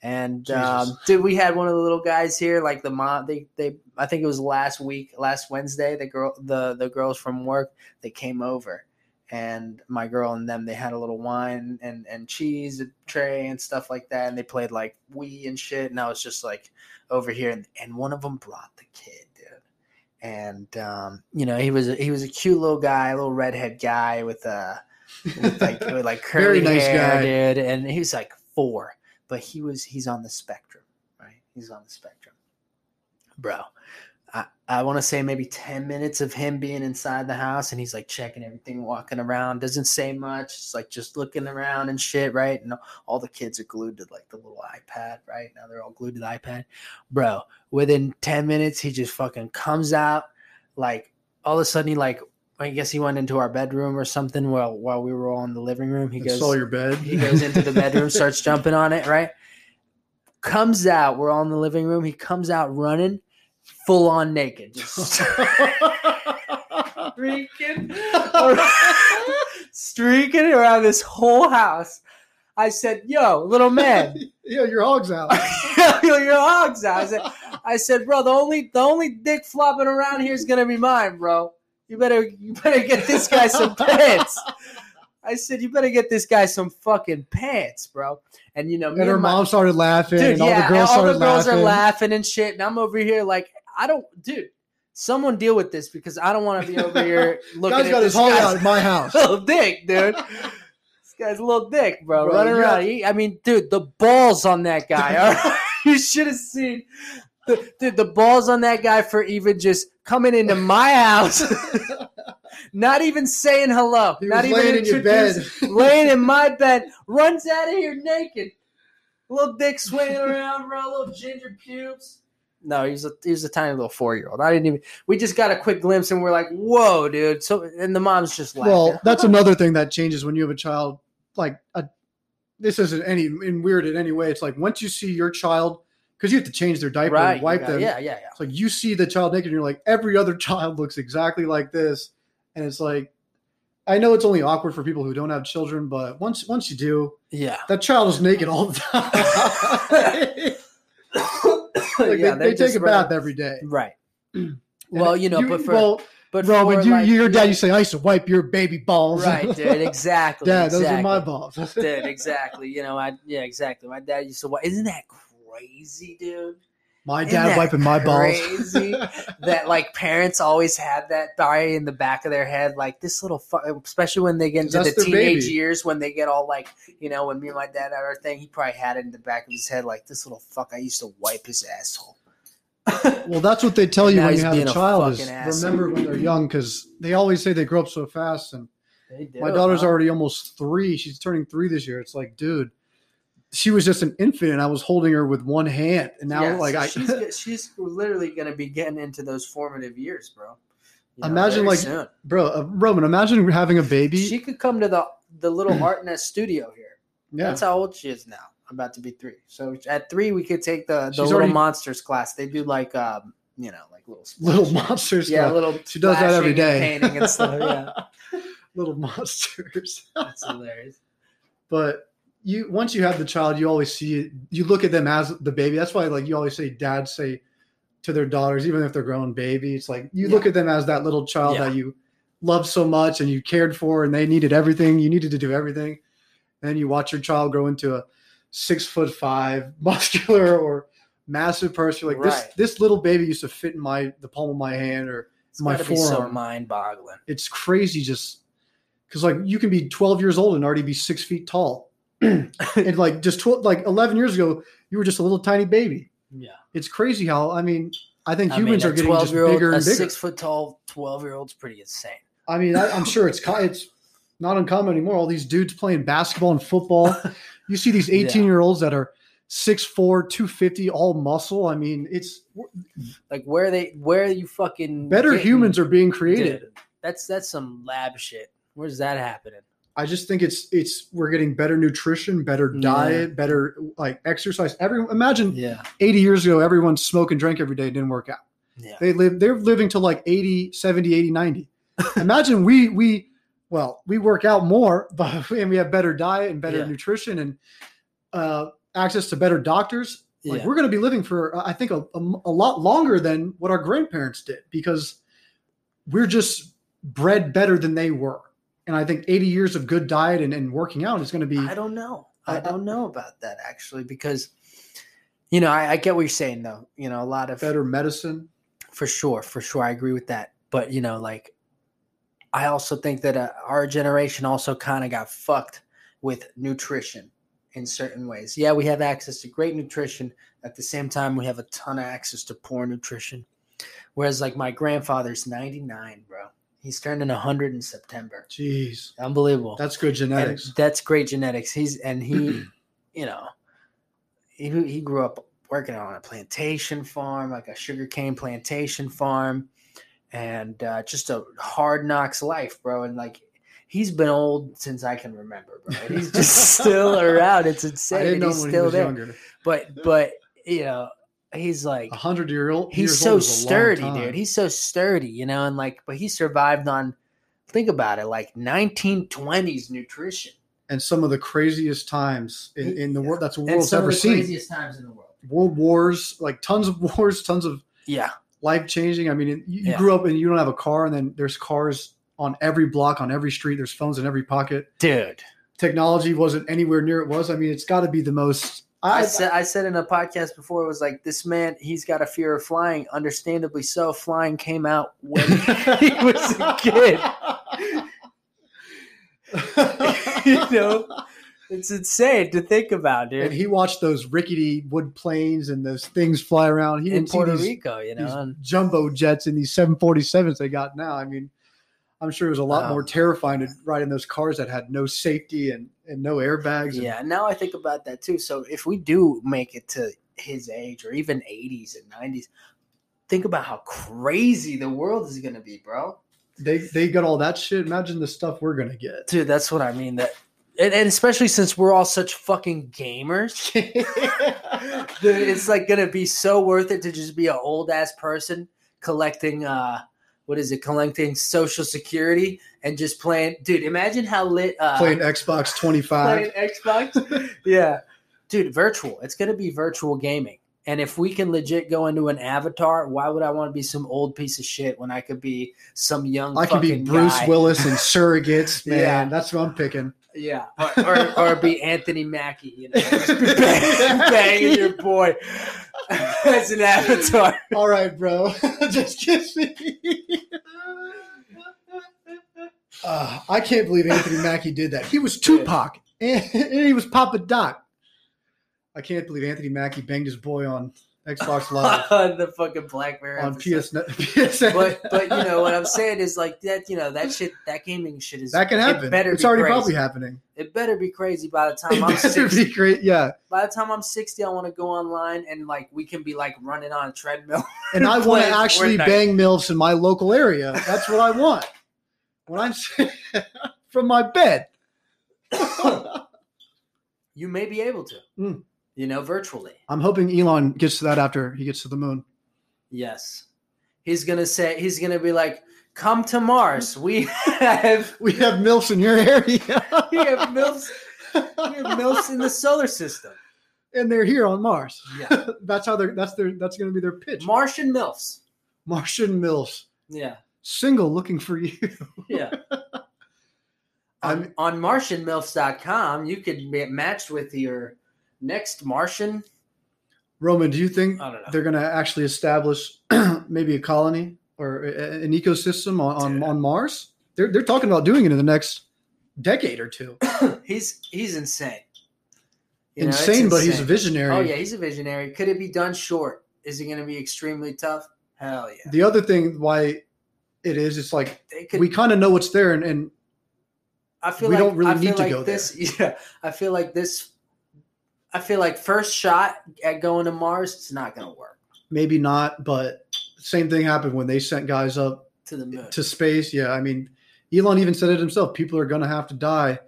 And um, dude, we had one of the little guys here, like the mom. They, they, I think it was last week, last Wednesday. The girl, the the girls from work, they came over, and my girl and them, they had a little wine and and cheese tray and stuff like that, and they played like Wii and shit. And I was just like over here, and, and one of them brought the kid, dude. And um, you know, he was he was a cute little guy, a little redhead guy with a with like with like curly Very nice hair, guy. dude. And he was like four, but he was he's on the spectrum, right? He's on the spectrum, bro. I, I want to say maybe 10 minutes of him being inside the house and he's like checking everything, walking around, doesn't say much. It's like just looking around and shit, right? And all the kids are glued to like the little iPad, right? Now they're all glued to the iPad. Bro, within 10 minutes, he just fucking comes out. Like all of a sudden, he like, I guess he went into our bedroom or something while while we were all in the living room. He goes, saw your bed. he goes into the bedroom, starts jumping on it, right? Comes out, we're all in the living room. He comes out running, full on naked, just streaking, around, streaking around this whole house. I said, "Yo, little man, yeah, your hog's out. your hog's out." I said, "I said, bro, the only the only dick flopping around here is gonna be mine, bro. You better you better get this guy some pants." I said, "You better get this guy some fucking pants, bro." And you know, And her my- mom started laughing, dude, and all yeah, the girls all the girls laughing. are laughing and shit, and I'm over here like, I don't, dude. Someone deal with this because I don't want to be over here looking Guy's at got this his out at my house. little dick, dude. this guy's a little dick, bro, Bro, running around. He, I mean, dude, the balls on that guy. all right? you should have seen, the, dude, the balls on that guy for even just coming into my house, not even saying hello, He not even laying in your bed. laying in my bed, runs out of here naked. Little dick swinging around, bro. Little ginger pubes. No, he's a he was a tiny little four year old. I didn't even. We just got a quick glimpse, and we're like, "Whoa, dude!" So, and the mom's just laughing. Well, that's another thing that changes when you have a child. Like, a, this isn't any in weird in any way. It's like once you see your child, because you have to change their diaper, right? and wipe you them. Yeah, yeah, yeah. It's like you see the child naked, and you're like, every other child looks exactly like this, and it's like, I know it's only awkward for people who don't have children, but once once you do, Yeah. that child is naked all the time. like yeah, they, they take a running- bath every day. Right. Well, you know, but for well, but for when you like, your dad, you say, "I used to wipe your baby balls." right, dude. Exactly. Dad, those exactly. are my balls. dude. Exactly. You know, I yeah, exactly. My dad used to. wa- Isn't that crazy, dude? my dad wiping my crazy? balls. that like parents always had that guy in the back of their head, like this little, fu- especially when they get into the teenage baby. years, when they get all like, you know, when me and my dad had our thing, he probably had it in the back of his head, like this little fuck. I used to wipe his asshole. Well, that's what they tell you when you have a child. Is asshole. remember when they're young because they always say they grow up so fast. And do, my daughter's huh? already almost three. She's turning three this year. It's like, dude, she was just an infant, and I was holding her with one hand, and now like I. she's she's literally gonna be getting into those formative years, bro. You know, Imagine, like, soon. Bro, uh, Roman, imagine having a baby. she could come to the the little art nest studio here. yeah, That's how old she is now. About to be three. So at three, we could take the the She's little already- monsters class. They do like um, you know, like little little monsters. Yeah, little. She does that every splashing and painting and stuff. Yeah, little monsters. that's hilarious. but you once you have the child, you always see it. You look at them as the baby. That's why, like you always say, dads say to their daughters, even if they're grown baby, it's like you look at them as that little child Yeah. that you loved so much and you cared for, and they needed everything. You needed to do everything, and then you watch your child grow into a six foot five, muscular or massive person. You're like Right. this, this little baby used to fit in my the palm of my hand, or It's My be so forearm. mind-boggling. it's crazy just because like you can be 12 years old and already be six feet tall and like just 12 like 11 years ago you were just a little tiny baby Yeah, it's crazy how i mean i think I humans mean, are getting just 12-year-old bigger a and bigger six foot tall twelve year old's pretty insane. I mean, I, I'm sure it's it's not uncommon anymore. All these dudes playing basketball and football. You see these 18 year olds that are 6'4", 250, all muscle. I mean, it's Like where they where are you fucking better humans are being created. Dude, that's that's some lab shit. Where's that happening? I just think it's it's we're getting better nutrition, better Yeah. diet, better like exercise. Every imagine Yeah. 80 years ago, everyone smoked and drank every day, didn't work out. Yeah. They live they're living to like 80, 70, 80, 90. Imagine we we well, we work out more, but and we have better diet and better Yeah. nutrition and uh access to better doctors. Like Yeah. we're going to be living for uh, I think a, a, a lot longer than what our grandparents did because we're just bred better than they were. And I think 80 years of good diet and, and working out is going to be I don't know. I don't know about that actually because you know, I, I get what you're saying though. You know, a lot of better medicine. for sure, for sure, I agree with that. But you know, like I also think that uh, our generation also kind of got fucked with nutrition in certain ways. Yeah, we have access to great nutrition. At the same time, we have a ton of access to poor nutrition. Whereas, like my grandfather's 99, bro. He's turning 100 in September. Jeez. Unbelievable. That's good and genetics. that's great genetics. He's and he, you know, he he grew up working on a plantation farm, like a sugarcane plantation farm, and uh, just a hard knocks life, bro. And like he's been old since I can remember, bro. And he's just still around. It's insane. he's still there. younger. But but you know, he's like A hundred year old. he's so old is a long sturdy, dude. He's so sturdy, you know, and like, but he survived on. Think about it, like 1920s nutrition. and some of the craziest times in, in the world that's the world's ever of the seen. craziest times in the world. World wars, like tons of wars, tons of Yeah, life changing. I mean, you, you Yeah. grew up and you don't have a car, and then there's cars on every block, on every street. There's phones in every pocket. dude. Technology wasn't anywhere near it was. I mean, it's got to be the most. I, I, said I said in a podcast before it was like this man he's got a fear of flying. Understandably so. Flying came out when he was a kid. you know, it's insane to think about, and dude. he watched those rickety wood planes and those things fly around. He In Puerto these, Rico, you know, and jumbo jets and these 747s they got now. I mean, I'm sure it was a lot Oh, more terrifying to ride in those cars that had no safety and, and no airbags. and- yeah. Now I think about that too. So if we do make it to his age or even 80s and 90s, think about how crazy the world is going to be, bro. They they got all that shit. Imagine the stuff we're gonna get. Dude, that's what I mean. That and, and especially since we're all such fucking gamers, dude, it's like gonna be so worth it to just be an old ass person collecting uh what is it, collecting social security and just playing dude, imagine how lit uh Playing Xbox 25. playing Xbox. yeah. Dude, virtual. It's gonna be virtual gaming. And if we can legit go into an avatar, why would I want to be some old piece of shit when I could be some young I can be Bruce guy? Willis and surrogates, man. Yeah. That's what I'm picking. Yeah, or, or, or be Anthony Mackie, you know, just bang, banging your boy as an avatar. All right, bro. Just kiss me. Uh, I can't believe Anthony Mackie did that. He was Tupac and, and he was Papa Doc. I can't believe Anthony Mackie banged his boy on Xbox Live on the fucking BlackBerry on. PS. PSN. But but you know what I'm saying is like that. You know that shit. That gaming shit is that can It happen. better It's be already crazy. probably happening. It better be crazy by the It time I'm better 60. be great. Yeah. By the time I'm 60, I want to go online and like we can be like running on a treadmill. and I want to actually Fortnite. bang milfs in my local area. That's what I want. When I'm from my bed. you may be able to. Mm. You know, virtually. I'm hoping Elon gets to that after he gets to the moon. Yes. He's gonna say he's gonna be like, come to Mars. We have We have milfs in your area, we have milfs we have milfs in the solar system. and they're here on Mars. Yeah. That's how they're. That's their. That's going to be their pitch. Martian milfs. Martian milfs, Yeah. single, looking for you. Yeah. I'm- on, on martianmilfs.com, you could be matched with your next Martian. Roman, do you think know. they're going to actually establish maybe a colony or a- an ecosystem on on, on Mars? They're they're talking about doing it in the next decade or two. he's he's insane. You know, insane, but he's a visionary. Oh yeah, he's a visionary. Could it be done short? Is it going to be extremely tough? Hell yeah. The other thing why It is. It's like They could. we kind of know what's there, and, and I feel we like, don't really I feel need to go this, Yeah, I feel like this. I feel like first shot at going to Mars, it's not going to work maybe not. But same thing happened when they sent guys up to the moon. to space. Yeah, I mean, Elon even said it himself. People are going to have to die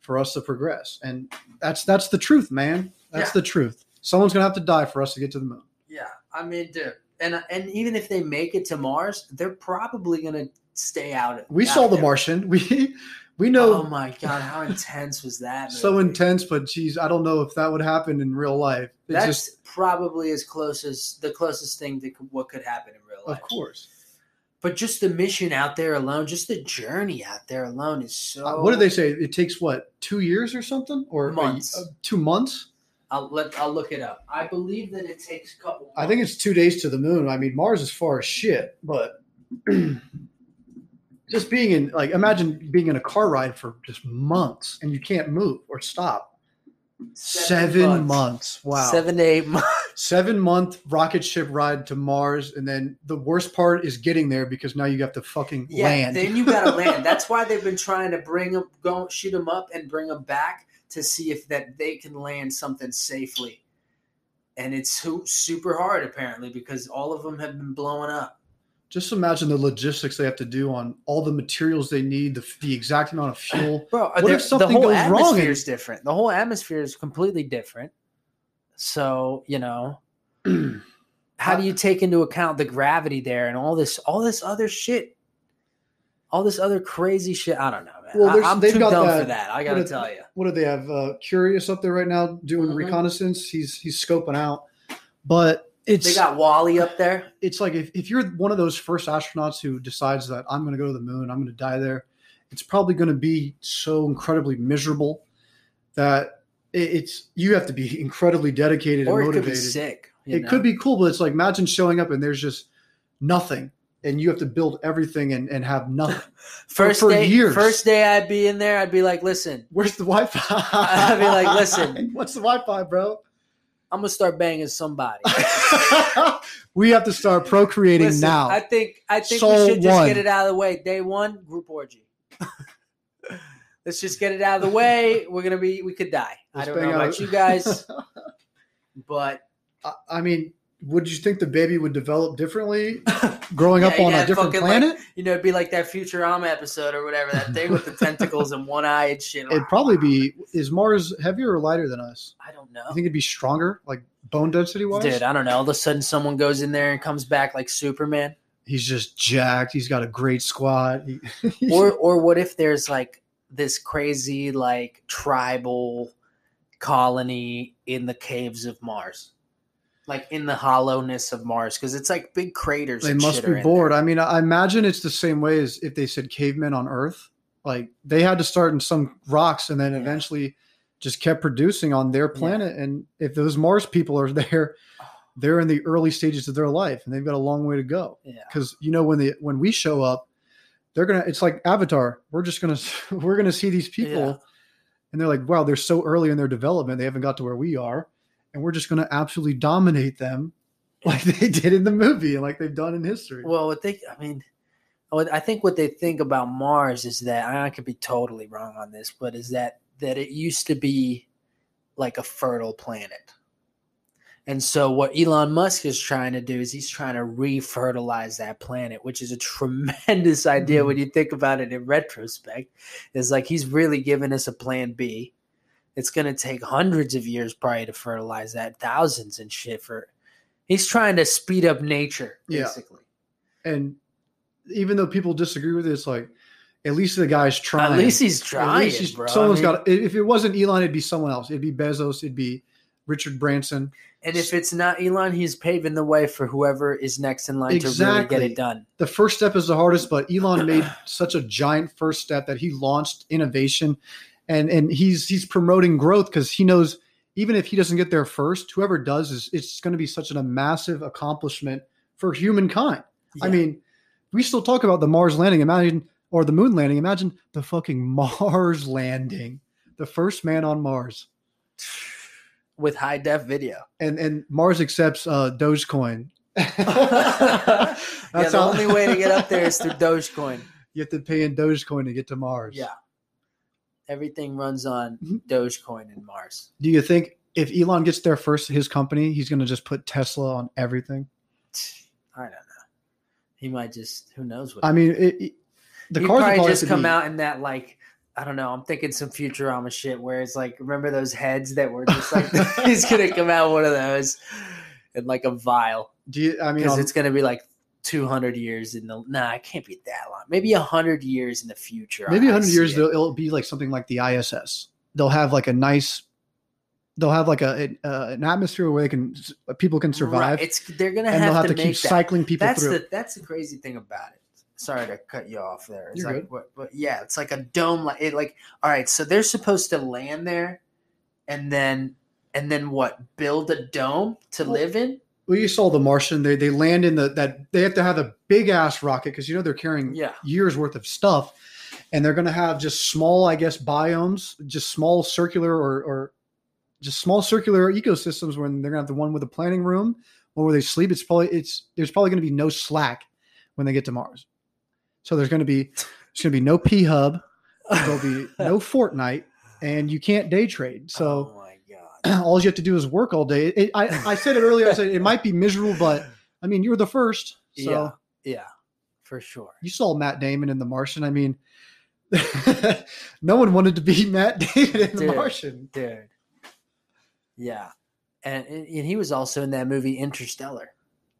for us to progress, and that's that's the truth, man. That's Yeah. the truth. Someone's going to have to die for us to get to the moon. yeah, I mean, dude, and and even if they make it to Mars, they're probably going to stay out. We saw The. Martian. We we know Oh my god, how intense was that? so intense, but geez, I don't know if that would happen in real life. It's That's just, probably as close as the closest thing to what could happen in real life. of course. But just the mission out there alone, just the journey out there alone is so. Uh, what do they say? It takes what two years or something, or a- Months. uh, two months? I'll let I'll look it up. I believe that it takes a couple. I think it's two days to the moon. I mean, Mars is far as shit, but just being in like imagine being in a car ride for just months and you can't move or stop. Seven, months. Wow. Seven to eight months. Seven month rocket ship ride to Mars, and then the worst part is getting there because now you have to fucking Yeah, land. then you gotta land. That's why they've been trying to bring them, go shoot them up and bring them back to see if that they can land something safely. And it's super hard apparently because all of them have been blowing up. Just imagine the logistics they have to do on all the materials they need, the, the exact amount of fuel. Bro, What if something the whole goes wrong is different. The whole atmosphere is completely different. So you know, how do you take into account the gravity there and all this, all this other shit, all this other crazy shit? I don't know, man. Well, I, I'm they've too got dumb that- for that. I gotta tell you. what do they have? Uh, Curious up there right now doing Mhm. reconnaissance. He's he's scoping out, but it's They got WALL-E up there. it's like if, if you're one of those first astronauts who decides that I'm going to go to the moon, I'm going to die there, it's probably going to be so incredibly miserable that it's you have to be incredibly dedicated Or and it could be motivated. sick. It know? could be cool, but it's like imagine showing up and there's just nothing, and you have to build everything and, and have nothing. first for day. years. First day I'd be in there. I'd be like, listen, Where's the Wi-Fi? I'd be like, listen. what's the Wi-Fi, bro? I'm gonna start banging somebody. we have to start procreating Listen, now. I think I think Soul we should just one. get it out of the way. Day one, group orgy. Let's just get it out of the way. We're gonna be. We could die. I Let's don't bang know out- about you guys, but I- I mean, would you think the baby would develop differently growing Yeah, up on a different fucking, like, planet? you know, it'd be like that Futurama episode or whatever. That thing with the tentacles and one eye and shit. It'd probably be. Is Mars heavier or lighter than us? I don't know. You think it'd be stronger, like bone density wise? Dude, I don't know. All of a sudden, someone goes in there and comes back like Superman. He's just jacked. He's got a great squat. He, or or what if there's like this crazy like tribal colony in the caves of Mars, like in the hollowness of Mars, because it's like big craters. they must be bored. I mean, I imagine it's the same way as if they said cavemen on Earth. Like they had to start in some rocks and then Yeah. eventually just kept producing on their planet. And if those Mars people are there, they're in the early stages of their life and they've got a long way to go. Yeah. because you know when the when we show up they're gonna it's like avatar we're just gonna we're gonna see these people Yeah. and they're like wow they're so early in their development they haven't got to where we are and we're just gonna absolutely dominate them like they did in the movie like they've done in history Well, what they, I mean, I think what they think about Mars is that I could be totally wrong on this, but is that that it used to be like a fertile planet. And so what Elon Musk is trying to do is he's trying to refertilize that planet, which is a tremendous idea Mhm. when you think about it in retrospect. It's like he's really giving us a plan B. It's going to take hundreds of years probably to fertilize that, thousands and shit for He's trying to speed up nature Yeah. basically. and even though people disagree with it it's like at least the guy's trying At least he's At trying, least he's- bro. someone's I mean, got if it wasn't elon it'd be someone else it'd be bezos it'd be richard branson and if it's not Elon, he's paving the way for whoever is next in line to really get it done. the first step is the hardest, but Elon made such a giant first step that he launched innovation and and he's he's promoting growth because he knows even if he doesn't get there first, whoever does is it's going to be such an, a massive accomplishment for humankind. I mean, we still talk about the Mars landing, imagine or the moon landing. Imagine the fucking Mars landing. The first man on Mars. with high def video. And and Mars accepts uh Dogecoin. yeah, the how- only way to get up there is through Dogecoin. You have to pay in Dogecoin to get to Mars. Yeah. Everything runs on Mhm. Dogecoin and Mars. Do you think if Elon gets there first, his company, he's going to just put Tesla on everything? I don't know. He might just who knows what I mean, it, it- the He'd cars probably just come be- out in that like I don't know. I'm thinking some Futurama shit where it's like remember those heads that were just like he's gonna come out one of those in like a vial Do you? I mean, because it's gonna be like 200 years in the nah it can't be that long maybe 100 years in the future maybe I 100 years it. it'll be like something like the ISS. They'll have like a nice. They'll have like a an, uh, an atmosphere where they can people can survive, Right, it's they're gonna and have, they'll have to, to, keep that. cycling people that's through. the that's the crazy thing about it. Sorry to cut you off there. It's You're like good. what, what yeah, it's like a dome like it like all right, so they're supposed to land there and then and then what? Build a dome to Well, live in? Well, you saw the Martian. They they land in the that they have to have a big ass rocket because you know they're carrying Yeah. years worth of stuff, and they're going to have just small, I guess, biomes, just small circular or or just small circular ecosystems. When they're going to have the one with a planning room, one where they sleep. It's probably it's there's probably going to be no slack when they get to Mars. So there's going to be there's going to be no P Hub. There'll be no Fortnite, and you can't day trade. So oh. all you have to do is work all day. It, I, I said it earlier. I said it might be miserable, but I mean, you were the first. So yeah. Yeah. For sure. you saw Matt Damon in The Martian. I mean, no one wanted to be Matt Damon in The Martian. Dude. Yeah. And and he was also in that movie Interstellar.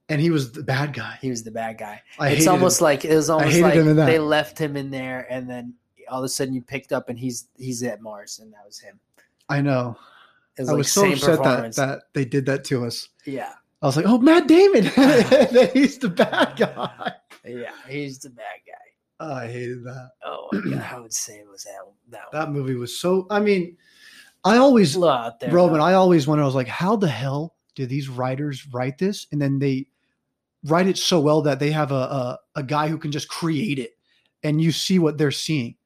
And he was the bad guy. He was the bad guy. I it's almost him. like it was almost like they left him in there, and then all of a sudden you picked up, and he's he's at Mars, and that was him. I know. It was I like was so upset that, that they did that to us. yeah, I was like, oh, Matt Damon. He's the bad guy. yeah, he's the bad guy. Oh, I hated that. Oh god, how insane was that? That. That movie was so. I mean, I always there, Roman, though. I always wonder, I was like, how the hell do these writers write this? And then they write it so well that they have a, a, a guy who can just create it and you see what they're seeing.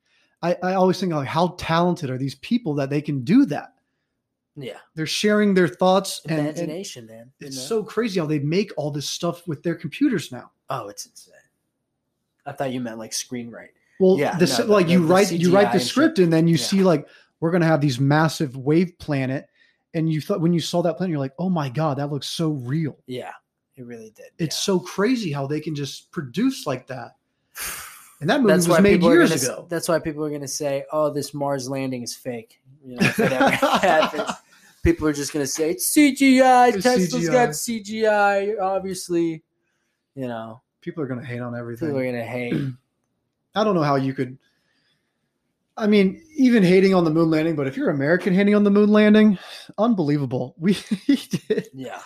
I, I always think like how talented are these people that they can do that? Yeah, They're sharing their thoughts and, and imagination, man. you it's know? so crazy how they make all this stuff with their computers now. oh, it's insane. I thought you meant like screenwrite. Well, Yeah, this no, the- like you the- the write you write the and script and then you Yeah. see like we're gonna have these massive wave planet, and you thought when you saw that planet, you're like, oh my god, that looks so real. Yeah, it really did. It's yeah. so crazy how they can just produce like that. And that movie that's was made years gonna, ago. That's why people are going to say, "Oh, this Mars landing is fake." You know, it happens, people are just going to say it's CGI. It's Tesla's CGI. got CGI. Obviously, you know, People are gonna hate on everything. people are going to hate. I don't know how you could. I mean, even hating on the moon landing, but if you're American hating on the moon landing, unbelievable. We did, yeah,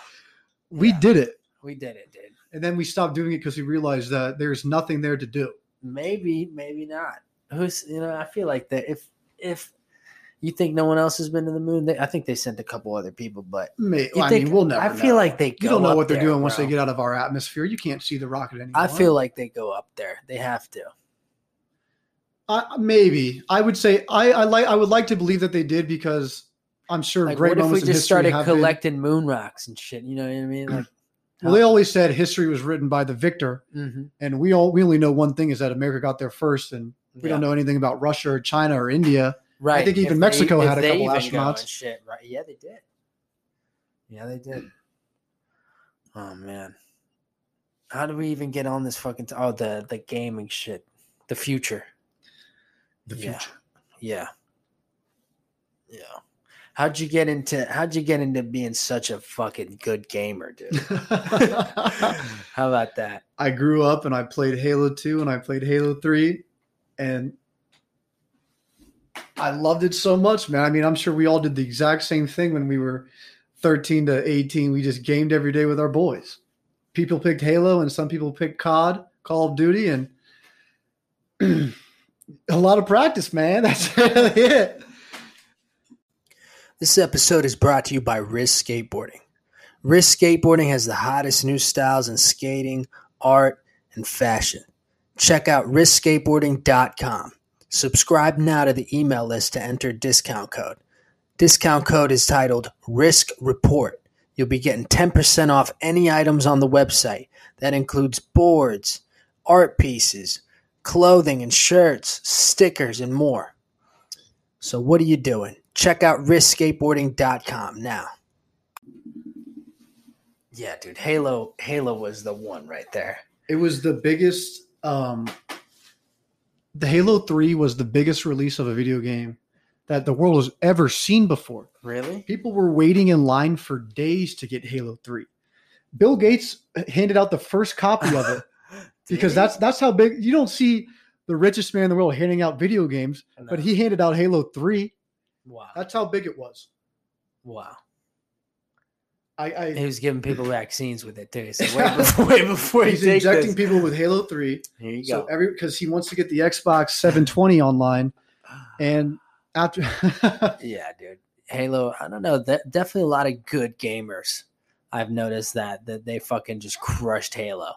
we Yeah. did it, we did it, dude. and then we stopped doing it because we realized that there's nothing there to do. Maybe, maybe not. Who's you know? I feel like that if if you think no one else has been to the moon, they, I think they sent a couple other people, but May, you I mean, we'll never. I feel know. like they. you go don't know what they're there, doing once they get out of our atmosphere. You can't see the rocket anymore. I feel like they go up there. They have to. I, maybe I would say I, I like I would like to believe that they did because I'm sure Like, great what if we moments just started have been- collecting moon rocks and shit? You know what I mean? Like, Well, they always said history was written by the victor, Mhm. and we all we only know one thing is that America got there first, and we don't know anything about Russia or China or India. Right. I think even If Mexico if had a couple astronauts. shit. Right. Yeah, they did. Yeah, they did. Oh man, how do we even get on this fucking? T- oh, the the gaming shit, the future. The Yeah. future. Yeah. Yeah. How'd you get into? How'd you get into being such a fucking good gamer, dude? How about that? I grew up and I played Halo 2 and I played Halo 3 and I loved it so much, man. I mean, I'm sure we all did the exact same thing when we were 13 to 18. We just gamed every day with our boys. People picked Halo and some people picked COD, Call of Duty, and a lot of practice, man. That's really it. This episode is brought to you by Risk Skateboarding. Risk Skateboarding has the hottest new styles in skating, art, and fashion. Check out riskskateboarding.com. Subscribe now to the email list to enter discount code. Discount code is titled Risk Report. You'll be getting 10% off any items on the website. That includes boards, art pieces, clothing and shirts, stickers, and more. So, what are you doing? Check out riskskateboarding.com now. Yeah, dude, Halo Halo was the one right there. It was the biggest. Um, the Halo Three was the biggest release of a video game that the world has ever seen before. Really? People were waiting in line for days to get Halo Three. Bill Gates handed out the first copy of it because that's that's how big. You don't see the richest man in the world handing out video games, but he handed out Halo Three. wow. That's how big it was. Wow. I, I He was giving people vaccines with it too. So way before, way before he's injecting this. people with Halo Three. Here you So go. every because he wants to get the Xbox 720 online, and after yeah, dude. Halo. I don't know. That definitely a lot of good gamers. I've noticed that that they fucking just crushed Halo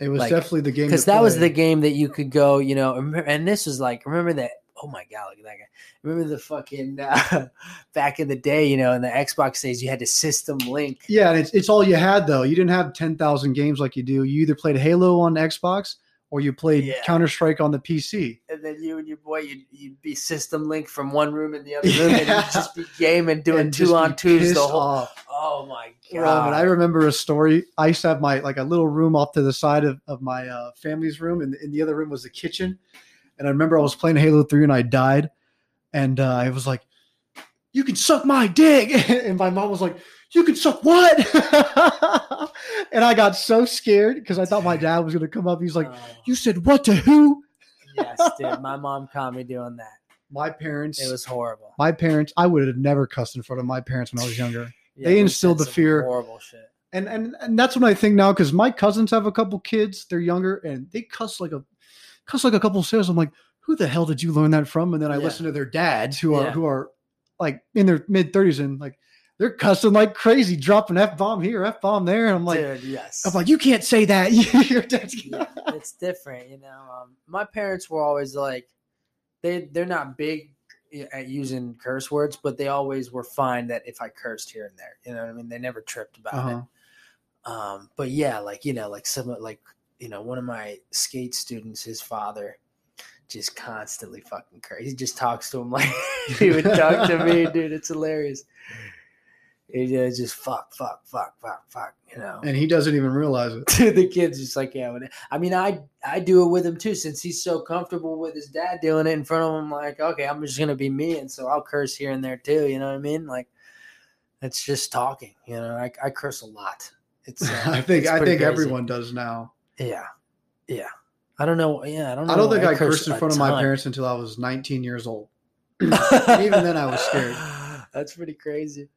it was Like, definitely the game because that was the game that you could go. You know, and this was like remember that. Oh my god, look at that guy! Remember the fucking uh, back in the day, you know, in the Xbox days, you had to system link. yeah, and it's it's all you had though. You didn't have 10,000 games like you do. You either played Halo on Xbox or you played Yeah. Counter Strike on the PC. and then you and your boy, you'd, you'd be system linked from one room in the other room, and you'd just be gaming, doing And two on twos the whole. off. Oh my god! Roman, I remember a story. I used to have my like a little room off to the side of, of my uh, family's room, and in the other room was the kitchen. And I remember I was playing Halo 3 and I died. And uh, I was like, You can suck my dick. And my mom was like, You can suck what? and I got so scared because I thought my dad was going to come up. He's like, Oh, You said what to who? yes, dude. My mom caught me doing that. My parents, It was horrible. my parents, I would have never cussed in front of my parents when I was younger. Yeah, They instilled the fear. Horrible shit. and and and that's what I think now because my cousins have a couple kids. They're younger and they cuss like a cuss like a couple sailors. I'm like, who the hell did you learn that from? And then I Yeah. listen to their dads who are Yeah. who are like in their mid thirties and like they're cussing like crazy, dropping f bomb here, f bomb there. And I'm like, dude, yes. I'm like, you can't say that. Yeah, it's different, you know. Um, my parents were always like, they they're not big at using curse words, but they always were fine that if I cursed here and there, you know what I mean. They never tripped about uh-huh. it. Um, but yeah, like you know, like some like you know, one of my skate students, his father, just constantly fucking crazy. He just talks to him like he would talk to me, dude. It's hilarious. He uh, just fuck, fuck, fuck, fuck, fuck. You know, and he doesn't even realize it. the kids just like yeah i mean i i do it with him too since he's so comfortable with his dad doing it in front of him like okay i'm just gonna be me and so i'll curse here and there too you know what i mean like it's just talking you know i, I curse a lot it's uh, I think it's I think crazy. everyone does now. Yeah yeah i don't know yeah i don't know I don't think I curse cursed in front of my parents until I was 19 years old. even then I was scared. that's pretty crazy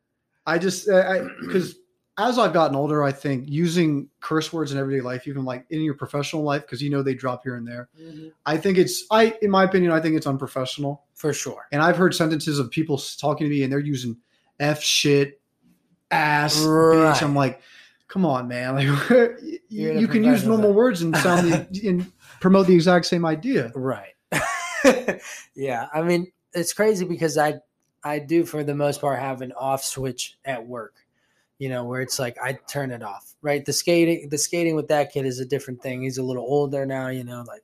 I just uh, because as I've gotten older, I think using curse words in everyday life, even like in your professional life, because you know they drop here and there. Mm-hmm. I think it's I, in my opinion, I think it's unprofessional. for sure And I've heard sentences of people talking to me and they're using f shit, ass, Right. bitch. I'm like, come on, man. Like you, You're in a you can use normal words and sound the, and promote the exact same idea. Right. yeah, I mean, it's crazy because I I do for the most part have an off switch at work. You know, where it's like I turn it off. Right? The skating the skating with that kid is a different thing. He's a little older now, you know, like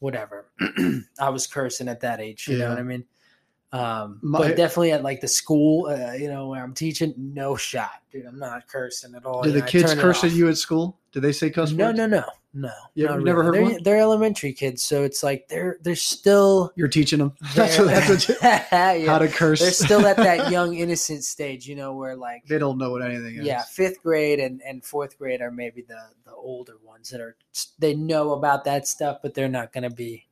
whatever. I was cursing at that age, you know what I mean? Um, My- but definitely at like the school, uh, you know, where I'm teaching, no shot, dude. I'm not cursing at all. Did the know, kids curse at you at school? Did they say cuss No, words? no, no, no. You not never really. heard they're, one? they're elementary kids, so it's like they're they're still You're teaching them. That's what, they're- that's what you, yeah. how to curse. They're still at that young innocent stage, you know, where like they don't know what anything is. yeah, fifth grade and, and fourth grade are maybe the the older ones that are they know about that stuff, but they're not going to be,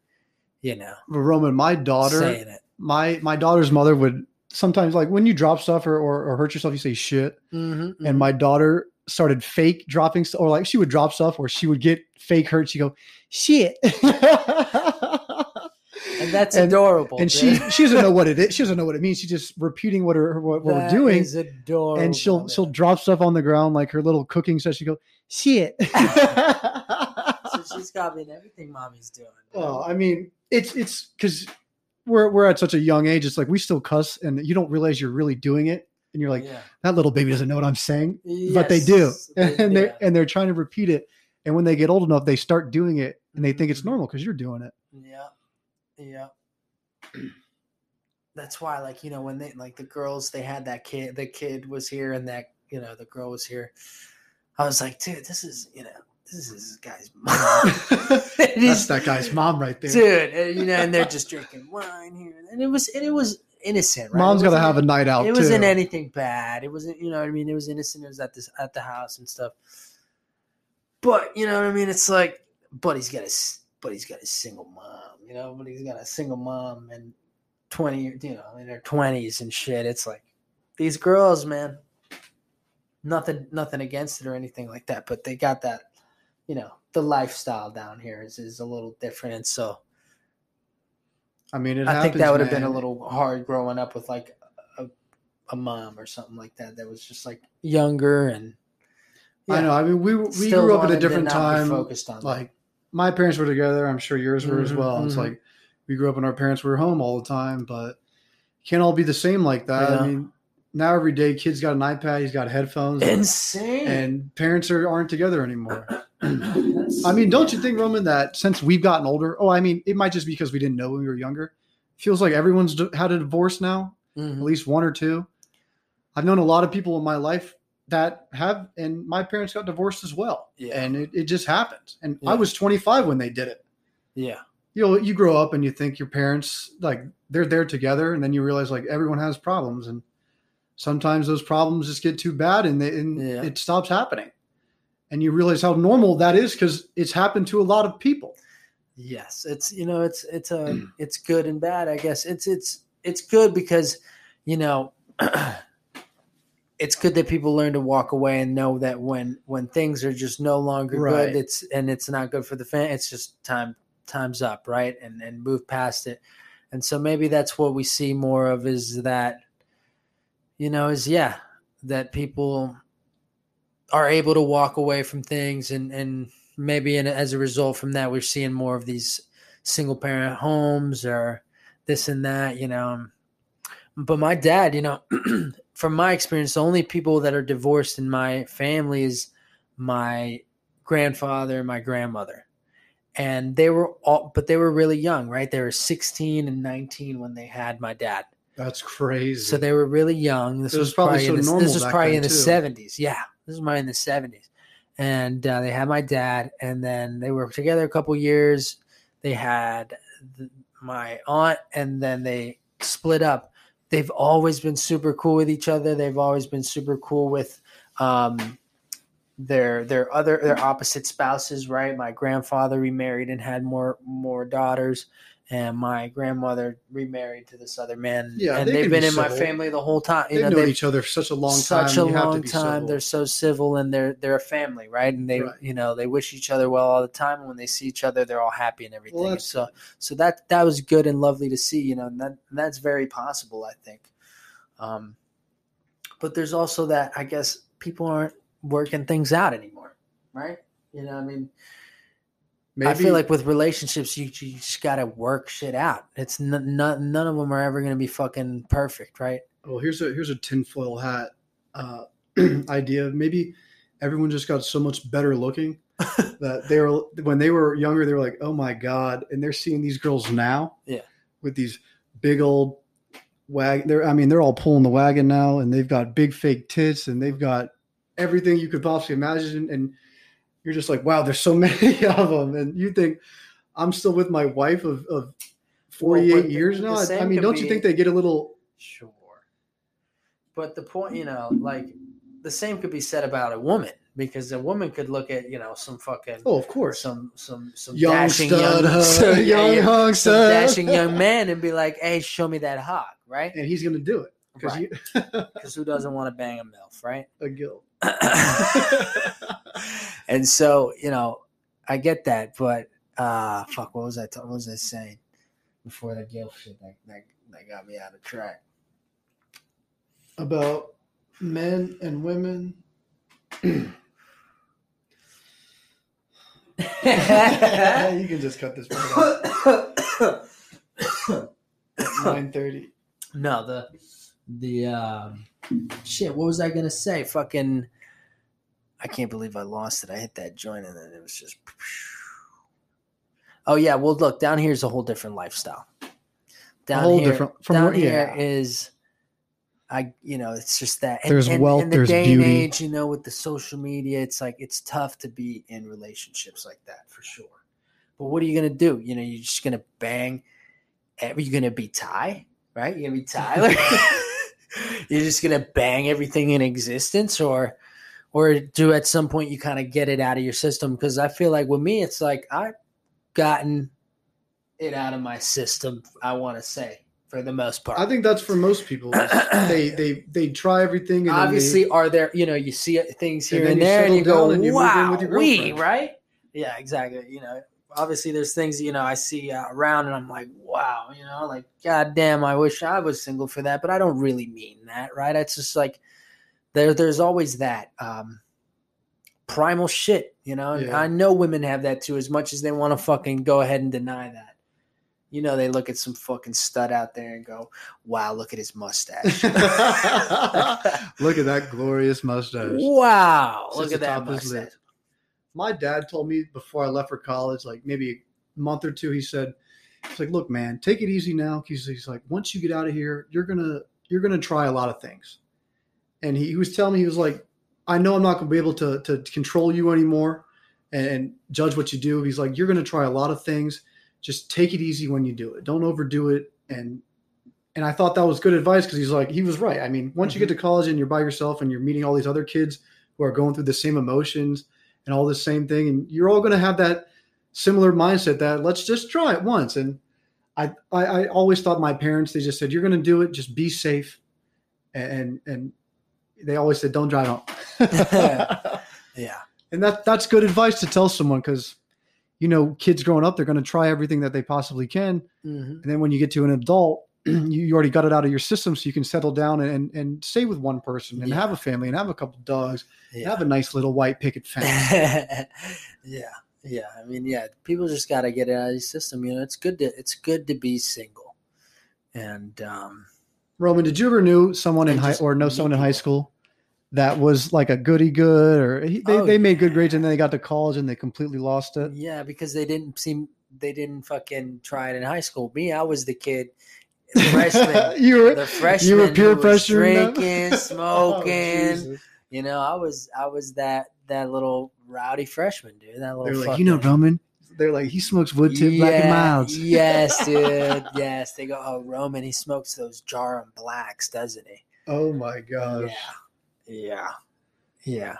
you know, Roman, my daughter, saying it. My my daughter's mother would sometimes like when you drop stuff or, or, or hurt yourself, you say shit. Mm-hmm, And my daughter started fake dropping or like she would drop stuff, or she would get fake hurt. She go shit, and that's and, adorable. and she dude. she doesn't know what it is. She doesn't know what it means. She's just repeating what her what, what we're doing. is adorable. and she'll man. she'll drop stuff on the ground like her little cooking set. She go shit. so she's copying everything mommy's doing. dude. Oh, I mean, it's it's because we're we're at such a young age. It's like we still cuss, and you don't realize you're really doing it, and you're like, yeah. that little baby doesn't know what I'm saying, but they do, they- and they're yeah. and they're trying to repeat it. And when they get old enough, they start doing it and they think it's mm-hmm. normal because you're doing it. Yeah. Yeah. That's why, like, you know, when they like the girls, they had that kid, the kid was here and that, you know, the girl was here. I was like, dude, this is, you know, this is this guy's mom. That's that guy's mom right there. dude. And, you know, and they're just drinking wine here. And it was, and it was innocent, right? Mom's to have a night out It too. wasn't anything bad. It wasn't, you know what I mean? It was innocent. It was at this, at the house and stuff. But, you know what I mean? It's like, but he's got a, s- but he's got a single mom, you know, but he's got a single mom and 20, you know, in their 20s and shit. It's like these girls, man, nothing, nothing against it or anything like that, but they got that, you know, the lifestyle down here is, is a little different. And so I mean, it I think that would have been a little hard growing up with like a, a mom or something like that that was just like younger and I know. I mean, we we grew up at a different time. Focused on that. Like my parents were together. I'm sure yours were as Mhm, well. It's mhm. like we grew up and our parents were home all the time, but can't all be the same like that. Yeah. I mean, now every day, kids got an iPad, he's got headphones, insane. and parents are, aren't together anymore. I mean, don't you think, Roman, that since we've gotten older, oh, I mean, it might just be because we didn't know when we were younger. Feels like everyone's had a divorce now, Mhm. at least one or two. I've known a lot of people in my life that have, and my parents got divorced as well. Yeah. And it, it just happens. And Yeah. I was 25 when they did it. Yeah. You know, you grow up and you think your parents, like, they're there together, and then you realize, like, everyone has problems. And sometimes those problems just get too bad and, they, and Yeah. it stops happening. And you realize how normal that is because it's happened to a lot of people. Yes, it's you know it's it's a it's good and bad. I guess it's it's it's good because you know it's good that people learn to walk away and know that when when things are just no longer Right. good, it's and it's not good for the fan. It's just time time's up, right? And and move past it. And so maybe that's what we see more of is that you know is yeah that people are able to walk away from things and and maybe in, as a result from that we're seeing more of these single parent homes or this and that you know um, but my dad you know from my experience the only people that are divorced in my family is my grandfather and my grandmother and they were all but they were really young right they were 16 and 19 when they had my dad That's crazy. so they were really young. This It was was, probably so in the, normal this was probably in the too. seventies. Yeah, this was probably in the seventies. And uh, they had my dad, and then they were together a couple years. They had th- my aunt, and then they split up. They've always been super cool with each other. They've always been super cool with um, their their other their opposite spouses. Right, my grandfather remarried and had more more daughters and my grandmother remarried to this other man. Yeah, and they they've been be in my family the whole time. You They've know, known each other for such a long time. such a you have to long time. civil. They're so civil and they're they're a family, right? And they, Right. you know, they wish each other well all the time. And when they see each other, they're all happy and everything. Well, And so, so that that was good and lovely to see. You know, and that and that's very possible, I think. Um, but there's also that I guess people aren't working things out anymore, right? You know, I mean, Maybe, I feel like with relationships, you, you just got to work shit out. It's n- none, none of them are ever going to be fucking perfect, right? well, here's a here's a tinfoil hat uh, idea. Maybe everyone just got so much better looking that they were when they were younger. They were like, "Oh my god!" And they're seeing these girls now, Yeah. with these big old wagon. They're I mean, they're all pulling the wagon now, and they've got big fake tits, and they've got everything you could possibly imagine. And you're just like, "Wow, there's so many of them." And you think, "I'm still with my wife of." of 48 but years now. I- mean, don't you think they get a little Sure. But the point, you know, like the same could be said about a woman because a woman could look at, you know, some fucking Oh, of course. some some some young dashing stud, young, huh? so- yeah, young yeah, hunk some stud. dashing young man and be like, "Hey, show me that hog," right? and he's going to do it because Right. you who doesn't want to bang a milf, right? a guilt. and so, you know, I get that, but uh fuck, what was I ta- what was I saying before the guilt shit that, that that got me out of track? About men and women. you can just cut this part out. Nine thirty. No, the the um shit, what was I gonna say? Fucking I can't believe I lost it. I hit that joint and then it was just Oh yeah, well look, down here is a whole different lifestyle. Down whole here, different- from down where- here yeah. is, I you know, it's just that and- There's and, wealth, in the there's day beauty. and age, you know, with the social media, it's like it's tough to be in relationships like that for sure. But what are you gonna do? You know, you're just gonna bang. Are you gonna be Ty? Right? You're gonna be Tyler. you're just gonna bang everything in existence, or or do at some point you kind of get it out of your system? Because I feel like with me, it's like I've gotten it out of my system. I want to say for the most part. I think that's for most people. they they they try everything. And Obviously, are there you know you see things here and, you there, and you go, and you "Wow, with your we right?" Yeah, exactly. You know, obviously, there's things you know I see uh, around, and I'm like, "Wow," you know, like, "God damn, I wish I was single for that," but I don't really mean that, right? It's just like there, there's always that um, primal shit, you know. Yeah. I know women have that too, as much as they want to fucking go ahead and deny that. You know, they look at some fucking stud out there and go, "Wow, look at his mustache." Look at that glorious mustache. Wow! Sits Look at that atop his lip. mustache. My dad told me before I left for college, like maybe a month or two, he said, "It's like, look, man, take it easy now." He's, he's like, once you get out of here, you're gonna you're gonna try a lot of things. And he, he was telling me, he was like, I know I'm not gonna be able to to control you anymore and, and judge what you do. He's like, you're gonna try a lot of things. Just take it easy when you do it. Don't overdo it. And and I thought that was good advice because he's like, he was right. I mean, once you get mm-hmm. to college and you're by yourself and you're meeting all these other kids who are going through the same emotions and all the same thing, and you're all going to have that similar mindset that let's just try it once. And I, I, I always thought my parents they just said you're going to do it, just be safe, and and they always said don't drive home. Yeah. and that that's good advice to tell someone because you know kids growing up they're going to try everything that they possibly can Mhm. and then when you get to an adult you, already got it out of your system so you can settle down and and stay with one person and Yeah. have a family and have a couple dogs and Yeah. have a nice little white picket fence yeah. Yeah. I mean, yeah, people just got to get it out of your system. You know, it's good to it's good to be single. And um roman did you ever knew someone in high or know someone in high school that was like a goody good or he, they, Oh, they made good grades and then they got to college and they completely lost it yeah, because they didn't seem they didn't fucking try it in high school. Me, I was the kid freshman. you were the freshman you were peer them? drinking, Oh, smoking. Jesus. you know, I was I was that that little rowdy freshman, dude. That little like you know roman they're like he smokes wood tip black and Yeah, milds Yes, dude. Yes. They go, oh, Roman, he smokes those Djarum Blacks, doesn't he? oh my gosh Yeah. Yeah. Yeah.